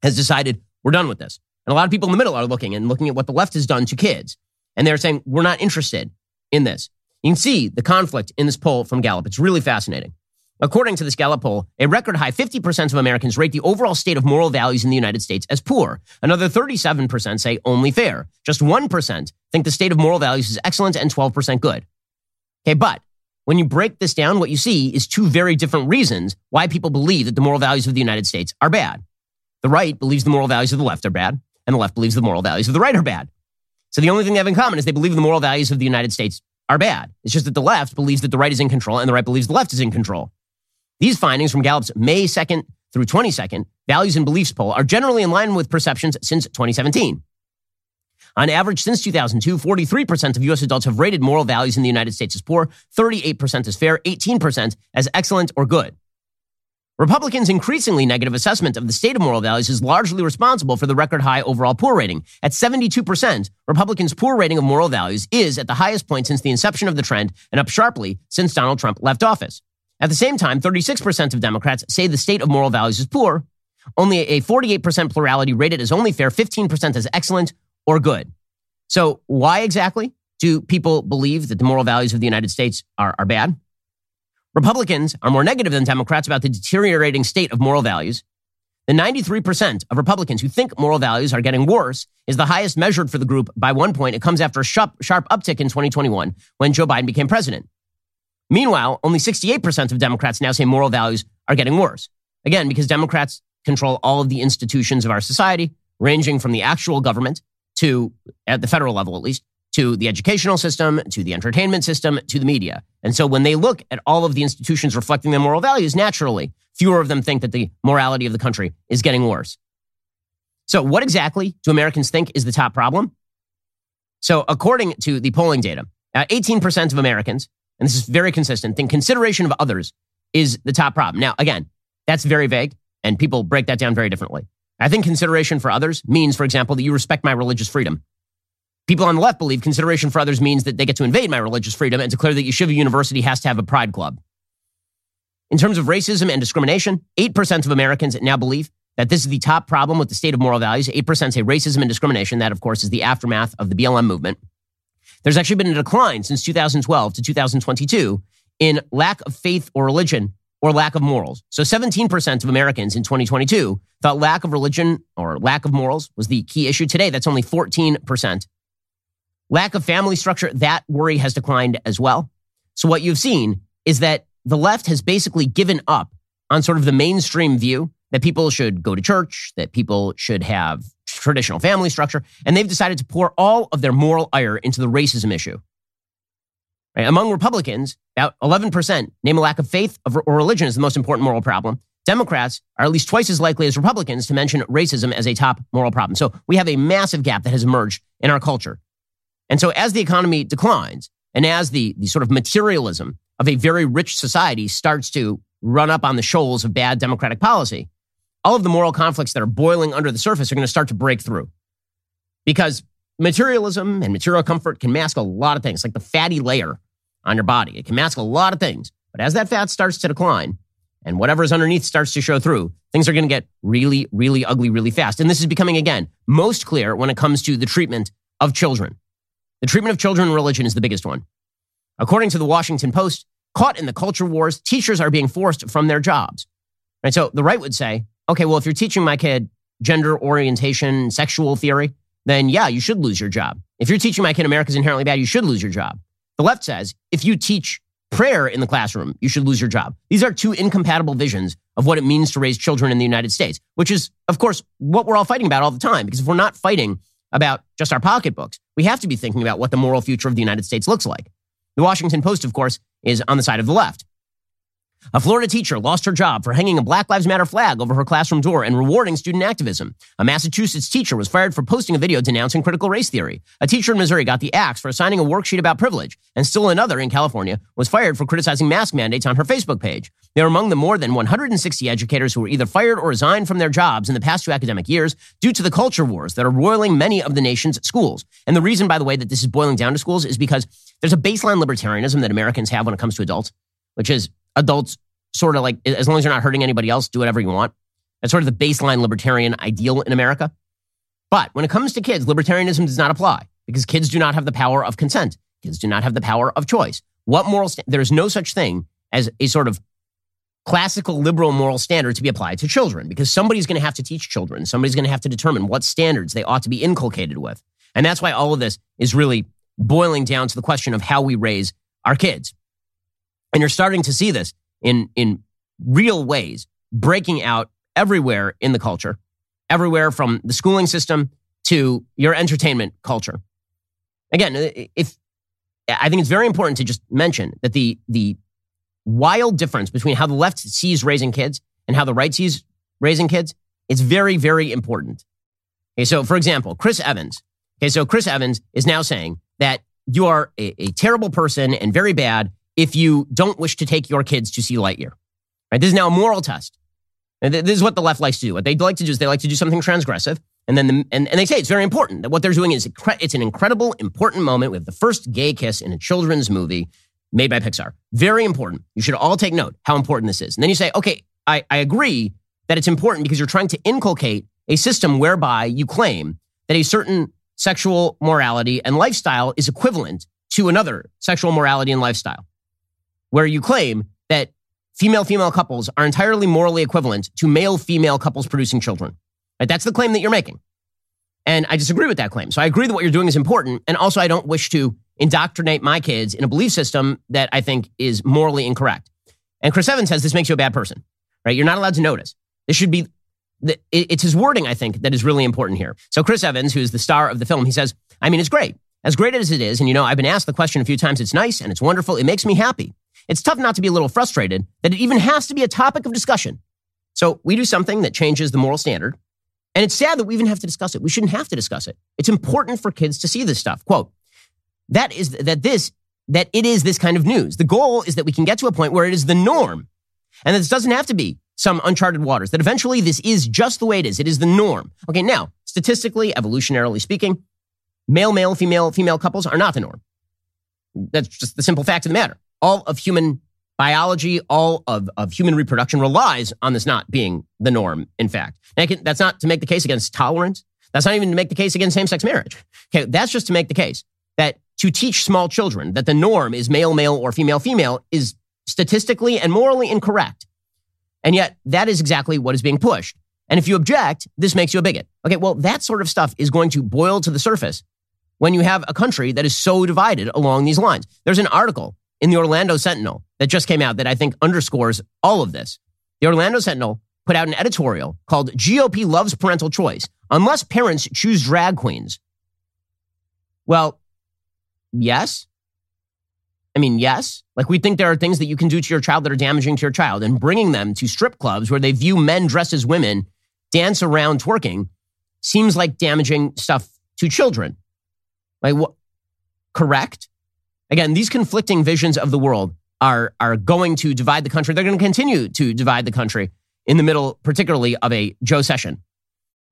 has decided we're done with this. And a lot of people in the middle are looking and looking at what the left has done to kids. And they're saying, we're not interested in this. You can see the conflict in this poll from Gallup. It's really fascinating. According to this Gallup poll, a record high 50% of Americans rate the overall state of moral values in the United States as poor. Another 37% say only fair. Just 1% think the state of moral values is excellent and 12% good. Okay, but when you break this down, what you see is two very different reasons why people believe that the moral values of the United States are bad. The right believes the moral values of the left are bad and the left believes the moral values of the right are bad. So the only thing they have in common is they believe the moral values of the United States are bad. It's just that the left believes that the right is in control and the right believes the left is in control. These findings from Gallup's May 2nd through 22nd Values and Beliefs poll are generally in line with perceptions since 2017. On average, since 2002, 43% of U.S. adults have rated moral values in the United States as poor, 38% as fair, 18% as excellent or good. Republicans' increasingly negative assessment of the state of moral values is largely responsible for the record high overall poor rating. At 72%, Republicans' poor rating of moral values is at the highest point since the inception of the trend and up sharply since Donald Trump left office. At the same time, 36% of Democrats say the state of moral values is poor. Only a 48% plurality rated as only fair, 15% as excellent or good. So, why exactly do people believe that the moral values of the United States are, are bad? Republicans are more negative than Democrats about the deteriorating state of moral values. The 93% of Republicans who think moral values are getting worse is the highest measured for the group by one point. It comes after a sharp, sharp uptick in 2021 when Joe Biden became president. Meanwhile, only 68% of Democrats now say moral values are getting worse. Again, because Democrats control all of the institutions of our society, ranging from the actual government to, at the federal level at least, to the educational system, to the entertainment system, to the media. And so when they look at all of the institutions reflecting their moral values, naturally, fewer of them think that the morality of the country is getting worse. So what exactly do Americans think is the top problem? So according to the polling data, uh, 18% of Americans, and this is very consistent, think consideration of others is the top problem. Now, again, that's very vague, and people break that down very differently. I think consideration for others means, for example, that you respect my religious freedom. People on the left believe consideration for others means that they get to invade my religious freedom and declare that Yeshiva University has to have a pride club. In terms of racism and discrimination, 8% of Americans now believe that this is the top problem with the state of moral values. 8% say racism and discrimination. That, of course, is the aftermath of the BLM movement. There's actually been a decline since 2012 to 2022 in lack of faith or religion or lack of morals. So 17% of Americans in 2022 thought lack of religion or lack of morals was the key issue. Today, that's only 14%. Lack of family structure, that worry has declined as well. So what you've seen is that the left has basically given up on sort of the mainstream view that people should go to church, that people should have traditional family structure, and they've decided to pour all of their moral ire into the racism issue. Right? Among Republicans, about 11% name a lack of faith or religion as the most important moral problem. Democrats are at least twice as likely as Republicans to mention racism as a top moral problem. So we have a massive gap that has emerged in our culture. And so as the economy declines and as the, the sort of materialism of a very rich society starts to run up on the shoals of bad democratic policy, all of the moral conflicts that are boiling under the surface are going to start to break through. Because materialism and material comfort can mask a lot of things, like the fatty layer on your body. It can mask a lot of things. But as that fat starts to decline and whatever is underneath starts to show through, things are going to get really, really ugly really fast. And this is becoming, again, most clear when it comes to the treatment of children. The treatment of children in religion is the biggest one. According to the Washington Post, caught in the culture wars, teachers are being forced from their jobs. Right? So the right would say, okay, well, if you're teaching my kid gender orientation, sexual theory, then yeah, you should lose your job. If you're teaching my kid America's inherently bad, you should lose your job. The left says, if you teach prayer in the classroom, you should lose your job. These are two incompatible visions of what it means to raise children in the United States, which is, of course, what we're all fighting about all the time. Because if we're not fighting about just our pocketbooks. We have to be thinking about what the moral future of the United States looks like. The Washington Post, of course, is on the side of the left. A Florida teacher lost her job for hanging a Black Lives Matter flag over her classroom door and rewarding student activism. A Massachusetts teacher was fired for posting a video denouncing critical race theory. A teacher in Missouri got the axe for assigning a worksheet about privilege. And still another in California was fired for criticizing mask mandates on her Facebook page. They were among the more than 160 educators who were either fired or resigned from their jobs in the past two academic years due to the culture wars that are roiling many of the nation's schools. And the reason, by the way, that this is boiling down to schools is because there's a baseline libertarianism that Americans have when it comes to adults, which is adults sort of like, as long as you're not hurting anybody else, do whatever you want. That's sort of the baseline libertarian ideal in America. But when it comes to kids, libertarianism does not apply because kids do not have the power of consent. Kids do not have the power of choice. What moral, st- there's no such thing as a sort of classical liberal moral standard to be applied to children because somebody's going to have to teach children. Somebody's going to have to determine what standards they ought to be inculcated with. And that's why all of this is really boiling down to the question of how we raise our kids. And you're starting to see this in, in real ways breaking out everywhere in the culture, everywhere from the schooling system to your entertainment culture. Again, if I think it's very important to just mention that the, the wild difference between how the left sees raising kids and how the right sees raising kids, it's very, very important. Okay, so for example, Chris Evans. Okay, so Chris Evans is now saying that you are a, a terrible person and very bad if you don't wish to take your kids to see Lightyear. Right? This is now a moral test. And this is what the left likes to do. What they like to do is they like to do something transgressive. And then the, and, and they say it's very important that what they're doing is it's an incredible, important moment. We have the first gay kiss in a children's movie made by Pixar. Very important. You should all take note how important this is. And then you say, okay, I, I agree that it's important because you're trying to inculcate a system whereby you claim that a certain sexual morality and lifestyle is equivalent to another sexual morality and lifestyle, where you claim that female female couples are entirely morally equivalent to male female couples producing children. Right? That's the claim that you're making. And I disagree with that claim. So I agree that what you're doing is important. And also, I don't wish to indoctrinate my kids in a belief system that I think is morally incorrect. And Chris Evans says this makes you a bad person, right? You're not allowed to notice. This should be, it's his wording, I think, that is really important here. So Chris Evans, who's the star of the film, he says, I mean, it's great. As great as it is, and you know, I've been asked the question a few times, it's nice and it's wonderful. It makes me happy. It's tough not to be a little frustrated that it even has to be a topic of discussion. So we do something that changes the moral standard. And it's sad that we even have to discuss it. We shouldn't have to discuss it. It's important for kids to see this stuff. Quote, that is that this that it is this kind of news. The goal is that we can get to a point where it is the norm. And this doesn't have to be some uncharted waters, that eventually this is just the way it is. It is the norm. Okay, now, statistically, evolutionarily speaking, Male, male, female, female couples are not the norm. That's just the simple fact of the matter. All of human biology, all of, of human reproduction relies on this not being the norm, in fact. Can, that's not to make the case against tolerance. That's not even to make the case against same sex marriage. Okay, that's just to make the case that to teach small children that the norm is male, male, or female, female is statistically and morally incorrect. And yet, that is exactly what is being pushed. And if you object, this makes you a bigot. Okay, well, that sort of stuff is going to boil to the surface when you have a country that is so divided along these lines. There's an article in the Orlando Sentinel that just came out that I think underscores all of this. The Orlando Sentinel put out an editorial called GOP Loves Parental Choice Unless Parents Choose Drag Queens. Well, yes. I mean, yes. Like we think there are things that you can do to your child that are damaging to your child, and bringing them to strip clubs where they view men dressed as women dance around twerking seems like damaging stuff to children. Like what? Correct. Again, these conflicting visions of the world are are going to divide the country. They're going to continue to divide the country in the middle, particularly of a Joecession.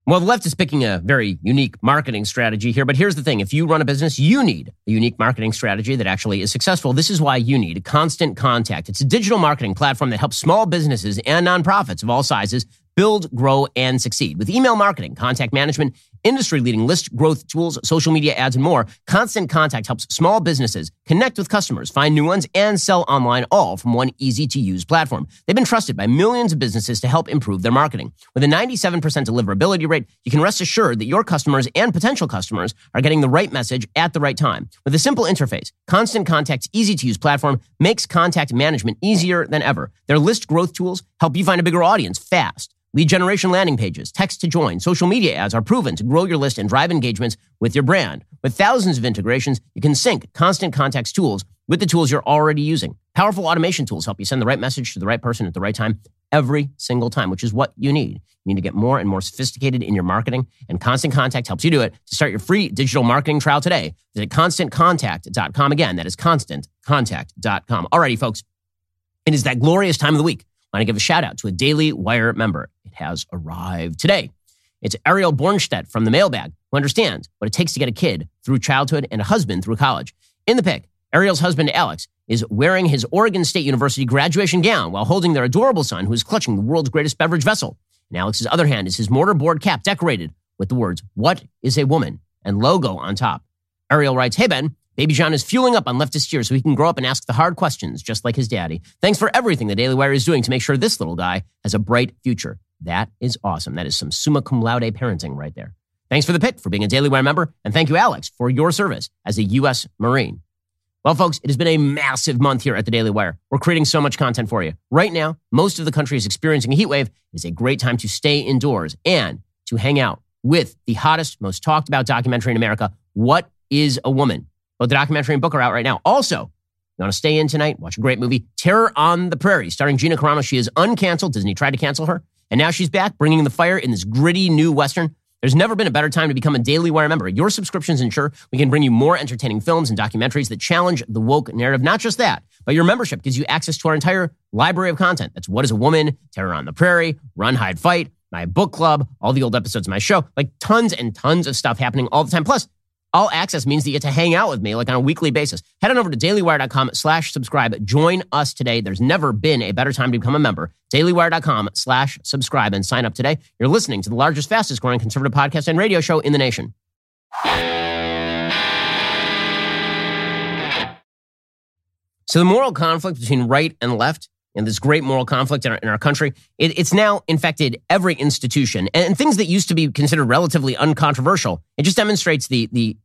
Well, the left is picking a very unique marketing strategy here, but here's the thing. If you run a business, you need a unique marketing strategy that actually is successful. This is why you need Constant Contact. It's a digital marketing platform that helps small businesses and nonprofits of all sizes build, grow, and succeed. With email marketing, contact management, industry leading list growth tools, social media ads, and more, Constant Contact helps small businesses connect with customers, find new ones, and sell online all from one easy to use platform. They've been trusted by millions of businesses to help improve their marketing. With a 97% deliverability rate, you can rest assured that your customers and potential customers are getting the right message at the right time. With a simple interface, Constant Contact's easy to use platform makes contact management easier than ever. Their list growth tools help you find a bigger audience fast. Lead generation landing pages, text to join, social media ads are proven to grow your list and drive engagements with your brand. With thousands of integrations, you can sync constant contacts tools with the tools you're already using. Powerful automation tools help you send the right message to the right person at the right time every single time, which is what you need. You need to get more and more sophisticated in your marketing, and Constant Contact helps you do it. To start your free digital marketing trial today, visit constantcontact.com. Again, that is constantcontact.com. Alrighty, folks, it is that glorious time of the week. I want to give a shout out to a Daily Wire member It has arrived today. It's Ariel Bornstedt from the mailbag who understands what it takes to get a kid through childhood and a husband through college. In the pic, Ariel's husband, Alex, is wearing his Oregon State University graduation gown while holding their adorable son, who is clutching the world's greatest beverage vessel. In Alex's other hand is his mortarboard cap decorated with the words, What is a woman? and logo on top. Ariel writes, Hey, Ben, Baby John is fueling up on leftist cheer so he can grow up and ask the hard questions just like his daddy. Thanks for everything the Daily Wire is doing to make sure this little guy has a bright future. That is awesome. That is some summa cum laude parenting right there. Thanks for the pick, for being a Daily Wire member, and thank you, Alex, for your service as a U.S. Marine. Well, folks, it has been a massive month here at the Daily Wire. We're creating so much content for you. Right now, most of the country is experiencing a heat wave. It is a great time to stay indoors and to hang out with the hottest, most talked about documentary in America, What is a Woman? Both the documentary and book are out right now. Also, you want to stay in tonight? Watch a great movie, Terror on the Prairie, starring Gina Carano. She is uncanceled. Disney tried to cancel her. And now she's back, bringing the fire in this gritty new Western. There's never been a better time to become a Daily Wire member. Your subscriptions ensure we can bring you more entertaining films and documentaries that challenge the woke narrative. Not just that, but your membership gives you access to our entire library of content. That's What is a Woman, Terror on the Prairie, Run, Hide, Fight, my book club, all the old episodes of my show, like tons and tons of stuff happening all the time. Plus, all access means that you get to hang out with me like on a weekly basis. Head on over to dailywire.com slash subscribe. Join us today. There's never been a better time to become a member. dailywire.com slash subscribe and sign up today. You're listening to the largest, fastest growing conservative podcast and radio show in the nation. So the moral conflict between right and left and this great moral conflict in our, in our country, it, it's now infected every institution. And, and things that used to be considered relatively uncontroversial, it just demonstrates the, the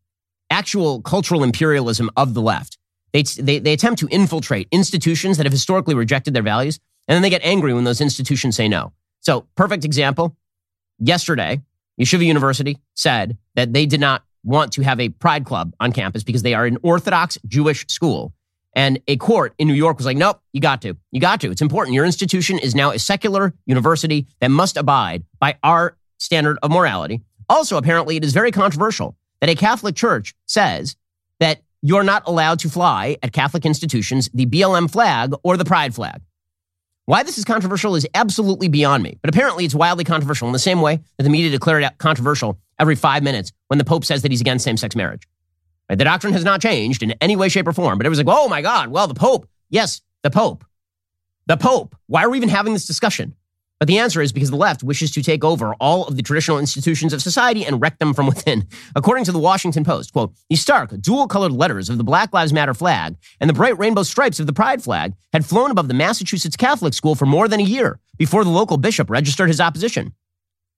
actual cultural imperialism of the left. They, they, they attempt to infiltrate institutions that have historically rejected their values, and then they get angry when those institutions say no. So, perfect example yesterday, Yeshiva University said that they did not want to have a pride club on campus because they are an Orthodox Jewish school. And a court in New York was like, nope, you got to. You got to. It's important. Your institution is now a secular university that must abide by our standard of morality. Also, apparently, it is very controversial that a Catholic church says that you're not allowed to fly at Catholic institutions the BLM flag or the pride flag. Why this is controversial is absolutely beyond me, but apparently it's wildly controversial in the same way that the media declared it controversial every five minutes when the Pope says that he's against same sex marriage. Right? The doctrine has not changed in any way, shape, or form, but it was like, oh my God, well, the Pope. Yes, the Pope. The Pope. Why are we even having this discussion? But the answer is because the left wishes to take over all of the traditional institutions of society and wreck them from within. According to the Washington Post, quote, the stark, dual colored letters of the Black Lives Matter flag and the bright rainbow stripes of the Pride flag had flown above the Massachusetts Catholic school for more than a year before the local bishop registered his opposition.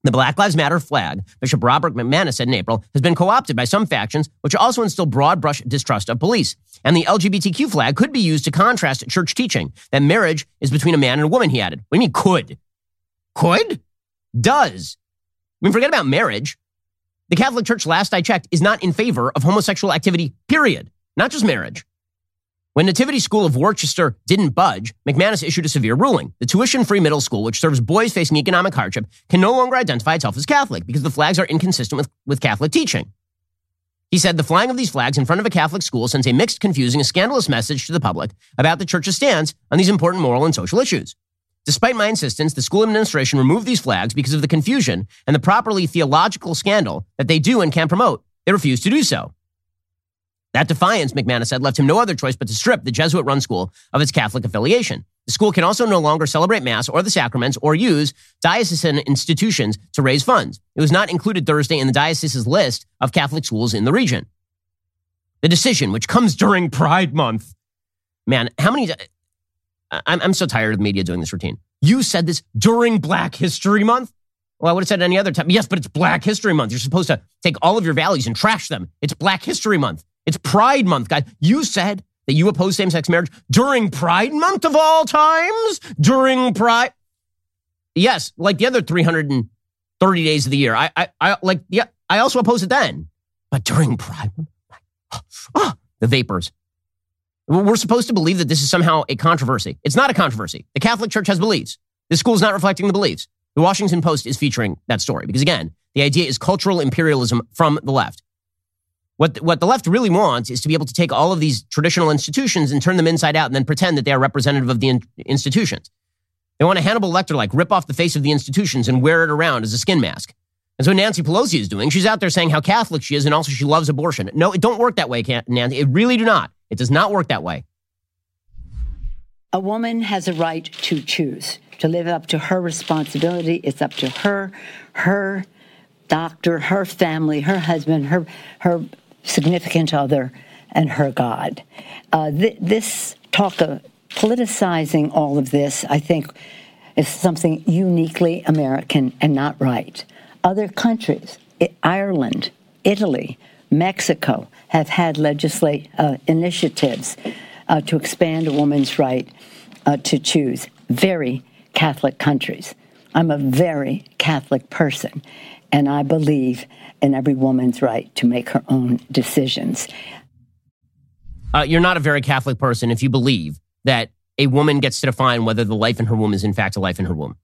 The Black Lives Matter flag, Bishop Robert McManus said in April, has been co opted by some factions, which also instill broad brush distrust of police. And the LGBTQ flag could be used to contrast church teaching that marriage is between a man and a woman, he added. What do you mean could? Could? Does. I mean, forget about marriage. The Catholic Church, last I checked, is not in favor of homosexual activity, period. Not just marriage. When Nativity School of Worcester didn't budge, McManus issued a severe ruling. The tuition free middle school, which serves boys facing economic hardship, can no longer identify itself as Catholic because the flags are inconsistent with, with Catholic teaching. He said the flying of these flags in front of a Catholic school sends a mixed, confusing, and scandalous message to the public about the church's stance on these important moral and social issues. Despite my insistence, the school administration removed these flags because of the confusion and the properly theological scandal that they do and can promote. They refused to do so. That defiance, McManus said, left him no other choice but to strip the Jesuit run school of its Catholic affiliation. The school can also no longer celebrate Mass or the sacraments or use diocesan institutions to raise funds. It was not included Thursday in the diocese's list of Catholic schools in the region. The decision, which comes during Pride Month, man, how many I'm, I'm so tired of the media doing this routine. You said this during Black History Month. Well, I would have said any other time. Yes, but it's Black History Month. You're supposed to take all of your values and trash them. It's Black History Month. It's Pride Month, guys. You said that you oppose same sex marriage during Pride Month of all times? During Pride. Yes, like the other 330 days of the year. I, I, I like, yeah, I also oppose it then. But during Pride Month, oh, the vapors. We're supposed to believe that this is somehow a controversy. It's not a controversy. The Catholic Church has beliefs. The school is not reflecting the beliefs. The Washington Post is featuring that story because, again, the idea is cultural imperialism from the left. What, what the left really wants is to be able to take all of these traditional institutions and turn them inside out and then pretend that they are representative of the in- institutions. They want a Hannibal Lecter like rip off the face of the institutions and wear it around as a skin mask. And so Nancy Pelosi is doing. She's out there saying how Catholic she is and also she loves abortion. No, it don't work that way, Nancy. It really do not. It does not work that way. A woman has a right to choose, to live up to her responsibility. It's up to her, her doctor, her family, her husband, her her significant other, and her God. Uh, th- this talk of politicizing all of this, I think, is something uniquely American and not right. Other countries, Ireland, Italy, Mexico, have had legislate uh, initiatives uh, to expand a woman's right uh, to choose. Very Catholic countries. I'm a very Catholic person, and I believe in every woman's right to make her own decisions. Uh, you're not a very Catholic person if you believe that a woman gets to define whether the life in her womb is in fact a life in her womb.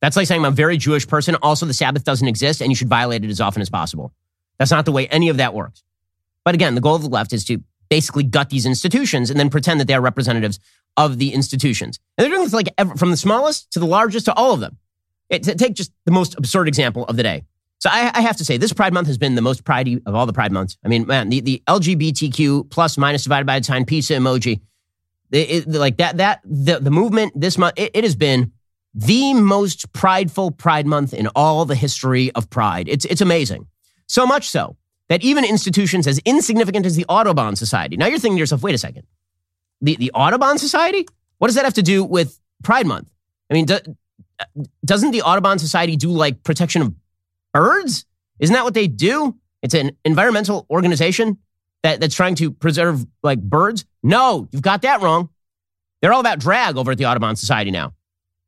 That's like saying I'm a very Jewish person. Also, the Sabbath doesn't exist and you should violate it as often as possible. That's not the way any of that works. But again, the goal of the left is to basically gut these institutions and then pretend that they are representatives of the institutions. And they're doing this like from the smallest to the largest to all of them. It, take just the most absurd example of the day. So I, I, have to say, this Pride Month has been the most pridey of all the Pride months. I mean, man, the, the LGBTQ plus minus divided by a sign pizza emoji, it, it, like that, that the, the movement this month, it, it has been the most prideful Pride Month in all the history of Pride. It's, it's amazing. So much so that even institutions as insignificant as the Audubon Society, now you're thinking to yourself, wait a second, the, the Audubon Society? What does that have to do with Pride Month? I mean, do, doesn't the Audubon Society do like protection of birds? Isn't that what they do? It's an environmental organization that, that's trying to preserve like birds. No, you've got that wrong. They're all about drag over at the Audubon Society now.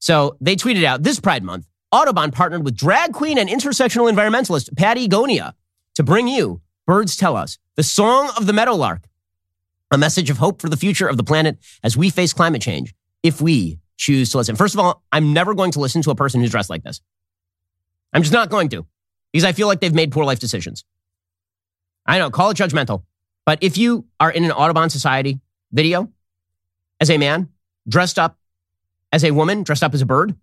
So they tweeted out this Pride Month, Audubon partnered with drag queen and intersectional environmentalist Pattie Gonia to bring you Birds Tell Us, the song of the meadowlark, a message of hope for the future of the planet as we face climate change if we choose to listen. First of all, I'm never going to listen to a person who's dressed like this. I'm just not going to because I feel like they've made poor life decisions. I know, call it judgmental. But if you are in an Audubon Society video as a man, dressed up as a woman, dressed up as a bird,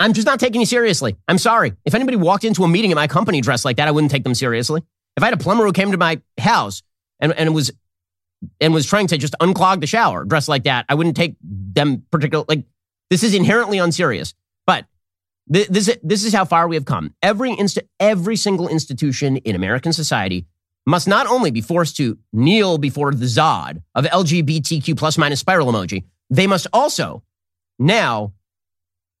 I'm just not taking you seriously. I'm sorry. If anybody walked into a meeting at my company dressed like that, I wouldn't take them seriously. If I had a plumber who came to my house and, and was and was trying to just unclog the shower dressed like that, I wouldn't take them particular like this is inherently unserious. But th- this this is how far we have come. Every inst- every single institution in American society must not only be forced to kneel before the Zod of LGBTQ plus minus spiral emoji, they must also now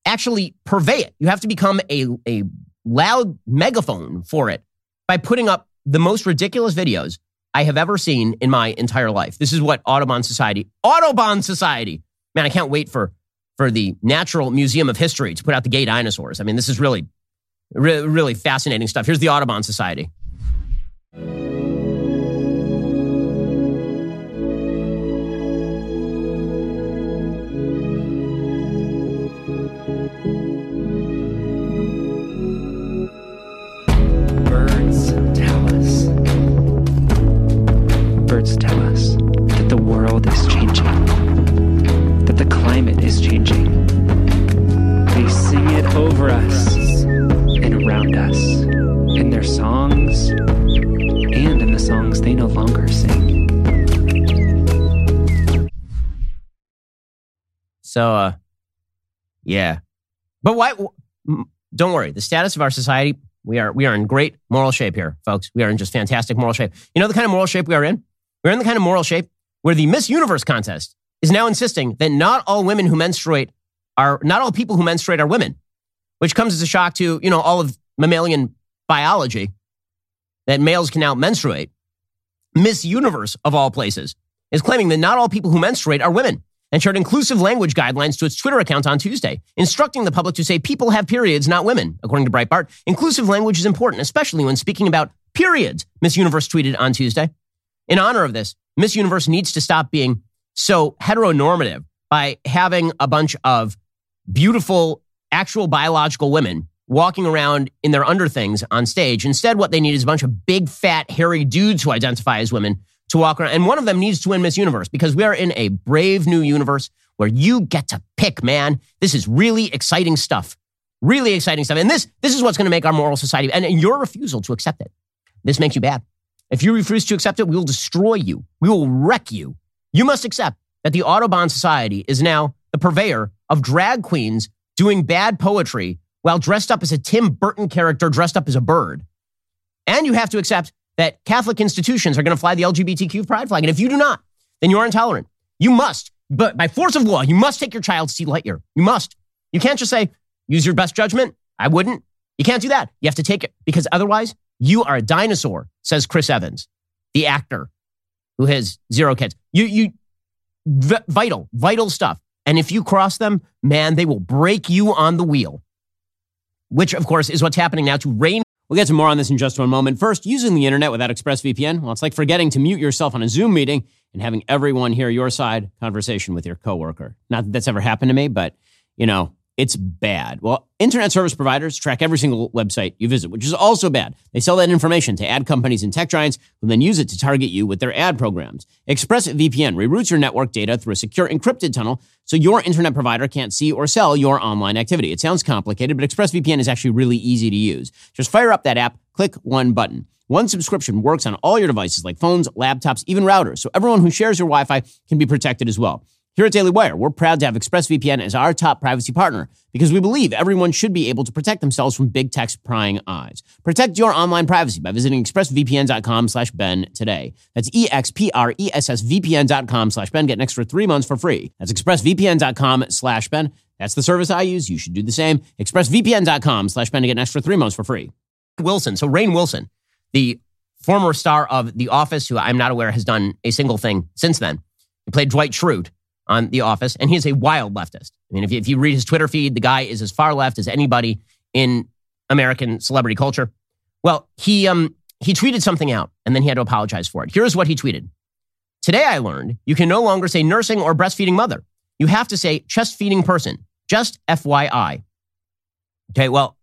actually purvey it. You have to become a, a loud megaphone for it by putting up the most ridiculous videos I have ever seen in my entire life. This is what Audubon Society, Audubon Society, man, I can't wait for, for the Natural Museum of History to put out the gay dinosaurs. I mean, this is really, really, really fascinating stuff. Here's the Audubon Society. Birds tell us. That the world is changing, is changing. They sing it over us and around us in their songs and in the songs they no longer sing. So, uh, yeah. But why? Don't worry. The status of our society, we are we are in great moral shape here, folks. We are in just fantastic moral shape. You know the kind of moral shape we are in? We're in the kind of moral shape where the Miss Universe contest is now insisting that not all women who menstruate are not all people who menstruate are women, which comes as a shock to you know all of mammalian biology that males can now menstruate. Miss Universe of all places is claiming that not all people who menstruate are women and shared inclusive language guidelines to its Twitter account on Tuesday, instructing the public to say people have periods, not women. According to Breitbart, inclusive language is important, especially when speaking about periods, Miss Universe tweeted on Tuesday. In honor of this, Miss Universe needs to stop being so heteronormative by having a bunch of beautiful, actual biological women walking around in their underthings on stage. Instead, what they need is a bunch of big, fat, hairy dudes who identify as women to walk around. And one of them needs to win Miss Universe because we are in a brave new universe where you get to pick, man. This is really exciting stuff. Really exciting stuff. And this, this is what's going to make our moral society and your refusal to accept it. This makes you bad. If you refuse to accept it, we will destroy you. We will wreck you. You must accept that the Audubon Society is now the purveyor of drag queens doing bad poetry while dressed up as a Tim Burton character dressed up as a bird. And you have to accept that Catholic institutions are going to fly the LGBTQ pride flag. And if you do not, then you are intolerant. You must, but by force of law, you must take your child to see Lightyear. You must. You can't just say, use your best judgment. I wouldn't. You can't do that. You have to take it because otherwise you are a dinosaur, says Chris Evans, the actor who has zero kids. You, you, v- vital, vital stuff. And if you cross them, man, they will break you on the wheel, which of course is what's happening now to Rainn. We'll get to more on this in just one moment. First, using the internet without ExpressVPN, well, it's like forgetting to mute yourself on a Zoom meeting and having everyone hear your side conversation with your coworker. Not that that's ever happened to me, but you know, it's bad. Well, internet service providers track every single website you visit, which is also bad. They sell that information to ad companies and tech giants who then use it to target you with their ad programs. ExpressVPN reroutes your network data through a secure encrypted tunnel so your internet provider can't see or sell your online activity. It sounds complicated, but ExpressVPN is actually really easy to use. Just fire up that app, click one button. One subscription works on all your devices like phones, laptops, even routers, so everyone who shares your Wi Fi can be protected as well. Here at Daily Wire, we're proud to have ExpressVPN as our top privacy partner because we believe everyone should be able to protect themselves from big tech's prying eyes. Protect your online privacy by visiting expressvpn.com slash Ben today. That's E-X-P-R-E-S-S-V-P-N.com slash Ben. Get an extra three months for free. That's expressvpn.com slash Ben. That's the service I use. You should do the same. expressvpn.com slash Ben to get an extra three months for free. Wilson, so Rainn Wilson, the former star of The Office, who I'm not aware has done a single thing since then. He played Dwight Schrute on The Office, and he is a wild leftist. I mean, if you, if you read his Twitter feed, the guy is as far left as anybody in American celebrity culture. Well, he um he tweeted something out, and then he had to apologize for it. Here's what he tweeted: Today I learned you can no longer say nursing or breastfeeding mother. You have to say chest feeding person. Just FYI. Okay, well,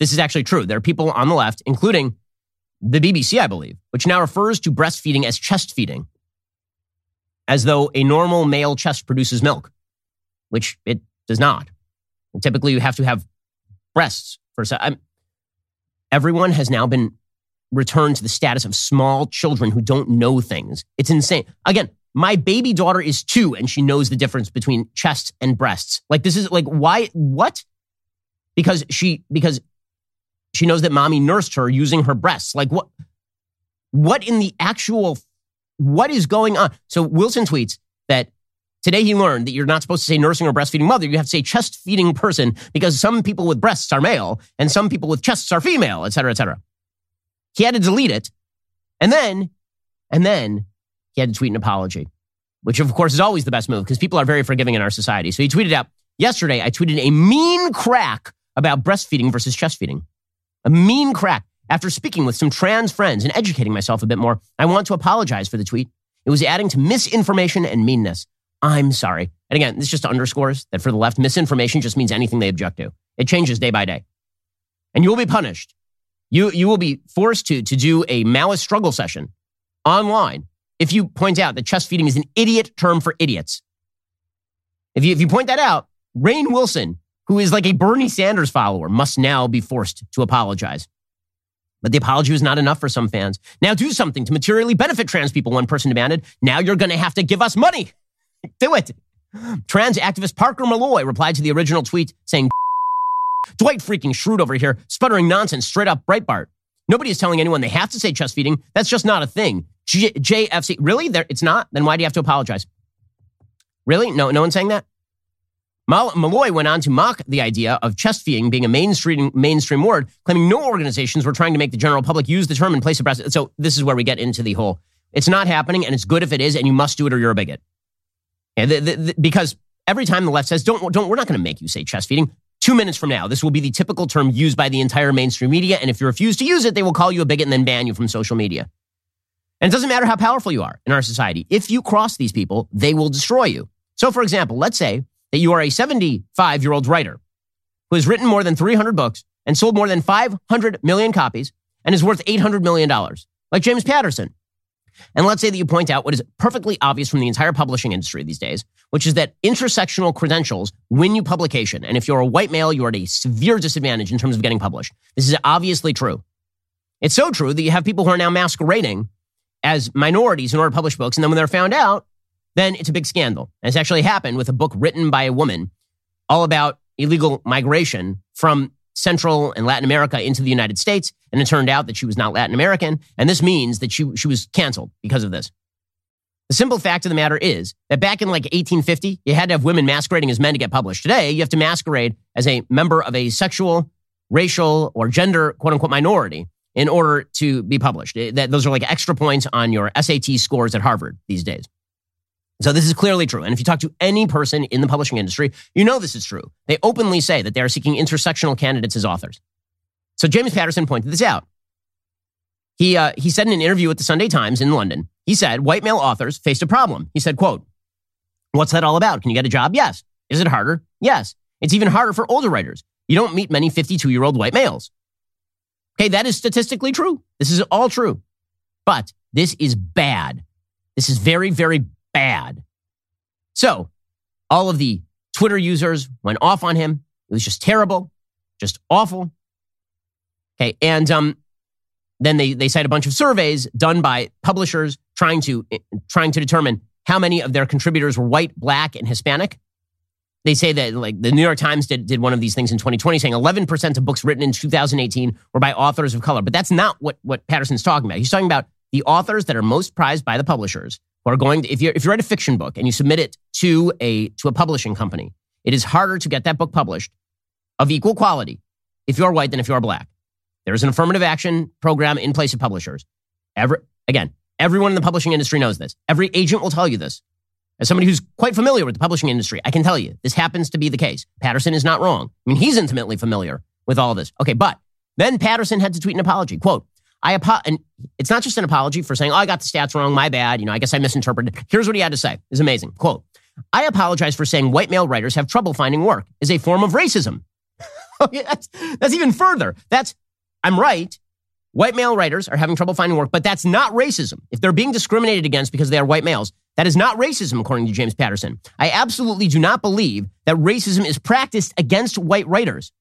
this is actually true. There are people on the left, including the BBC, I believe, which now refers to breastfeeding as chest feeding as though a normal male chest produces milk, which it does not. Typically, you have to have breasts for a second. Um, everyone has now been returned to the status of small children who don't know things. It's insane. Again, my baby daughter is two and she knows the difference between chest and breasts. Like this is like why what? Because she because she knows that mommy nursed her using her breasts. Like what what in the actual what is going on? So Wilson tweets that today he learned that you're not supposed to say nursing or breastfeeding mother. You have to say chest feeding person because some people with breasts are male and some people with chests are female, et cetera, et cetera. He had to delete it. And then, and then he had to tweet an apology, which of course is always the best move because people are very forgiving in our society. So he tweeted out yesterday, I tweeted a mean crack about breastfeeding versus chest feeding. A mean crack. After speaking with some trans friends and educating myself a bit more, I want to apologize for the tweet. It was adding to misinformation and meanness. I'm sorry. And again, this just underscores that for the left, misinformation just means anything they object to. It changes day by day. And you will be punished. You, you will be forced to, to do a Maoist struggle session online if you point out that chest feeding is an idiot term for idiots. If you, if you point that out, Rainn Wilson, who is like a Bernie Sanders follower, must now be forced to apologize. But the apology was not enough for some fans. Now do something to materially benefit trans people, one person demanded. Now you're going to have to give us money. do it. Trans activist Parker Molloy replied to the original tweet saying, Dwight freaking Schrute over here, sputtering nonsense straight up Breitbart. Nobody is telling anyone they have to say chest feeding. That's just not a thing. J- JFC. Really? There, it's not? Then why do you have to apologize? Really? No, no one's saying that? Mal- Molloy went on to mock the idea of chest feeding being a mainstream, mainstream word, claiming no organizations were trying to make the general public use the term in place of breast. So this is where we get into the whole, it's not happening and it's good if it is and you must do it or you're a bigot. And the, the, the, because every time the left says, don't, don't, we're not going to make you say chest feeding. Two minutes from now, this will be the typical term used by the entire mainstream media. And if you refuse to use it, they will call you a bigot and then ban you from social media. And it doesn't matter how powerful you are in our society. If you cross these people, they will destroy you. So, for example, let's say that you are a 75 year old writer who has written more than 300 books and sold more than 500 million copies and is worth $800 million, like James Patterson. And let's say that you point out what is perfectly obvious from the entire publishing industry these days, which is that intersectional credentials win you publication. And if you're a white male, you're at a severe disadvantage in terms of getting published. This is obviously true. It's so true that you have people who are now masquerading as minorities in order to publish books. And then when they're found out, then it's a big scandal. And it's actually happened with a book written by a woman all about illegal migration from Central and Latin America into the United States. And it turned out that she was not Latin American. And this means that she, she was canceled because of this. The simple fact of the matter is that back in like 1850, you had to have women masquerading as men to get published. Today, you have to masquerade as a member of a sexual, racial, or gender quote unquote minority in order to be published. That, those are like extra points on your SAT scores at Harvard these days. So this is clearly true. And if you talk to any person in the publishing industry, you know this is true. They openly say that they are seeking intersectional candidates as authors. So James Patterson pointed this out. He, uh, he said in an interview with the Sunday Times in London, he said, white male authors faced a problem. He said, quote, what's that all about? Can you get a job? Yes. Is it harder? Yes. It's even harder for older writers. You don't meet many 52 year old white males. Okay, that is statistically true. This is all true. But this is bad. This is very, very bad. So all of the Twitter users went off on him. It was just terrible, just awful. Okay. And um, then they, they cite a bunch of surveys done by publishers trying to, trying to determine how many of their contributors were white, black, and Hispanic they say that like the New York Times did, did one of these things in 2020 saying 11% of books written in 2018 were by authors of color. But that's not what, what Patterson's talking about. He's talking about the authors that are most prized by the publishers who are going to, if you're, if you write a fiction book and you submit it to a, to a publishing company, it is harder to get that book published of equal quality if you're white than if you're black. There's an affirmative action program in place of publishers. Every, again, everyone in the publishing industry knows this. Every agent will tell you this. As somebody who's quite familiar with the publishing industry, I can tell you this happens to be the case. Patterson is not wrong. I mean, he's intimately familiar with all this. Okay, but then Patterson had to tweet an apology. Quote, I apo- and it's not just an apology for saying, oh, I got the stats wrong, my bad, you know, I guess I misinterpreted. Here's what he had to say. It's amazing. Quote, I apologize for saying white male writers have trouble finding work is a form of racism. Oh, okay, that's, that's even further. That's, I'm right. White male writers are having trouble finding work, but that's not racism. If they're being discriminated against because they are white males, that is not racism, according to James Patterson. I absolutely do not believe that racism is practiced against white writers.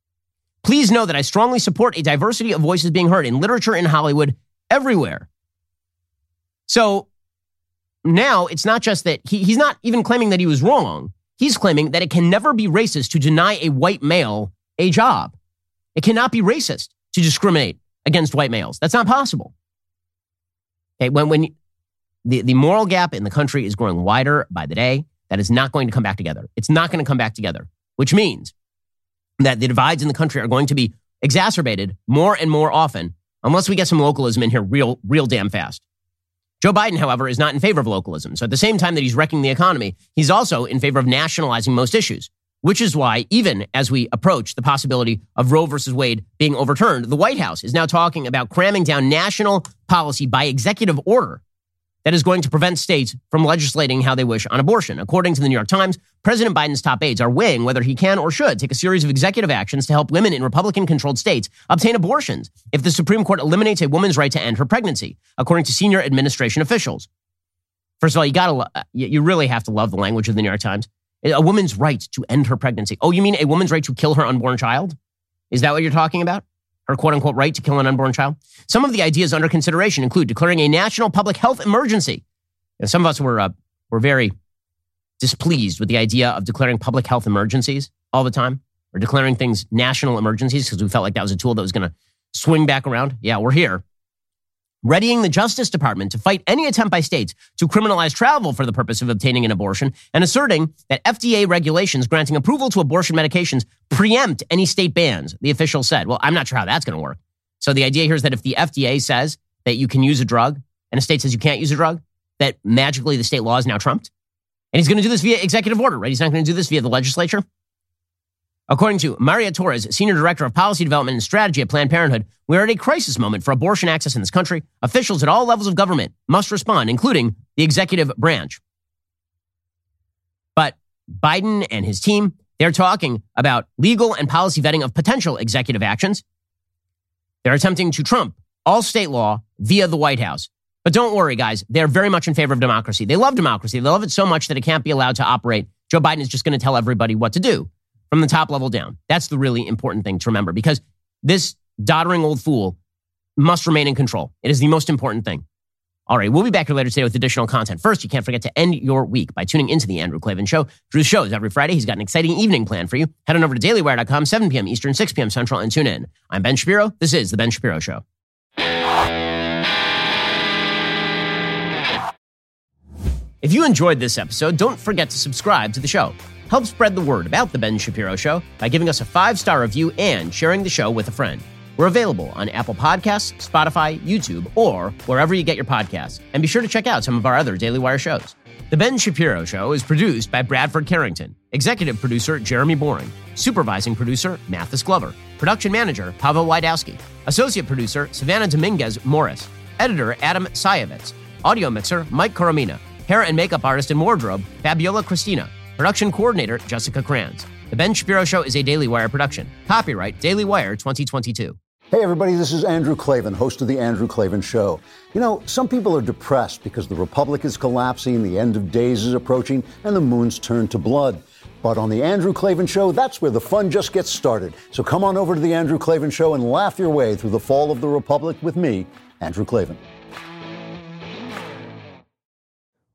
Please know that I strongly support a diversity of voices being heard in literature in Hollywood everywhere. So now it's not just that he, he's not even claiming that he was wrong. He's claiming that it can never be racist to deny a white male a job. It cannot be racist to discriminate against white males. That's not possible. Okay, when, when the, the moral gap in the country is growing wider by the day, that is not going to come back together. It's not going to come back together, which means that the divides in the country are going to be exacerbated more and more often unless we get some localism in here real, real damn fast. Joe Biden, however, is not in favor of localism. So at the same time that he's wrecking the economy, he's also in favor of nationalizing most issues, which is why even as we approach the possibility of Roe versus Wade being overturned, the White House is now talking about cramming down national policy by executive order that is going to prevent states from legislating how they wish on abortion. According to the New York Times, President Biden's top aides are weighing whether he can or should take a series of executive actions to help women in Republican controlled states obtain abortions if the Supreme Court eliminates a woman's right to end her pregnancy, according to senior administration officials. First of all, you gotta, you really have to love the language of the New York Times. A woman's right to end her pregnancy. Oh, you mean a woman's right to kill her unborn child? Is that what you're talking about? her quote unquote right to kill an unborn child. Some of the ideas under consideration include declaring a national public health emergency. And some of us were, uh, were very displeased with the idea of declaring public health emergencies all the time or declaring things national emergencies because we felt like that was a tool that was going to swing back around. Yeah, we're here readying the Justice Department to fight any attempt by states to criminalize travel for the purpose of obtaining an abortion, and asserting that FDA regulations granting approval to abortion medications preempt any state bans, the official said. Well, I'm not sure how that's going to work. So the idea here is that if the FDA says that you can use a drug and a state says you can't use a drug, that magically the state law is now trumped. And he's going to do this via executive order, right? He's not going to do this via the legislature. According to Maria Torres, Senior Director of Policy Development and Strategy at Planned Parenthood, we are at a crisis moment for abortion access in this country. Officials at all levels of government must respond, including the executive branch. But Biden and his team, they're talking about legal and policy vetting of potential executive actions. They're attempting to trump all state law via the White House. But don't worry, guys. They're very much in favor of democracy. They love democracy. They love it so much that it can't be allowed to operate. Joe Biden is just going to tell everybody what to do from the top level down. That's the really important thing to remember because this doddering old fool must remain in control. It is the most important thing. All right, we'll be back here later today with additional content. First, you can't forget to end your week by tuning into the Andrew Klavan Show. Drew's shows every Friday. He's got an exciting evening plan for you. Head on over to dailywire.com, 7 p.m. Eastern, 6 p.m. Central, and tune in. I'm Ben Shapiro. This is The Ben Shapiro Show. If you enjoyed this episode, don't forget to subscribe to the show. Help spread the word about The Ben Shapiro Show by giving us a five star review and sharing the show with a friend. We're available on Apple Podcasts, Spotify, YouTube, or wherever you get your podcasts. And be sure to check out some of our other Daily Wire shows. The Ben Shapiro Show is produced by Bradford Carrington, executive producer Jeremy Boring, supervising producer Mathis Glover, production manager Pavel Wydowski, associate producer Savannah Dominguez Morris, editor Adam Sayevitz, audio mixer Mike Coromina, hair and makeup artist and wardrobe Fabiola Cristina, Production coordinator, Jessica Kranz. The Ben Shapiro Show is a Daily Wire production. Copyright Daily Wire 2022. Hey, everybody, this is Andrew Klavan, host of The Andrew Klavan Show. You know, some people are depressed because the Republic is collapsing, the end of days is approaching, and the moon's turned to blood. But on The Andrew Klavan Show, that's where the fun just gets started. So come on over to The Andrew Klavan Show and laugh your way through the fall of the Republic with me, Andrew Klavan.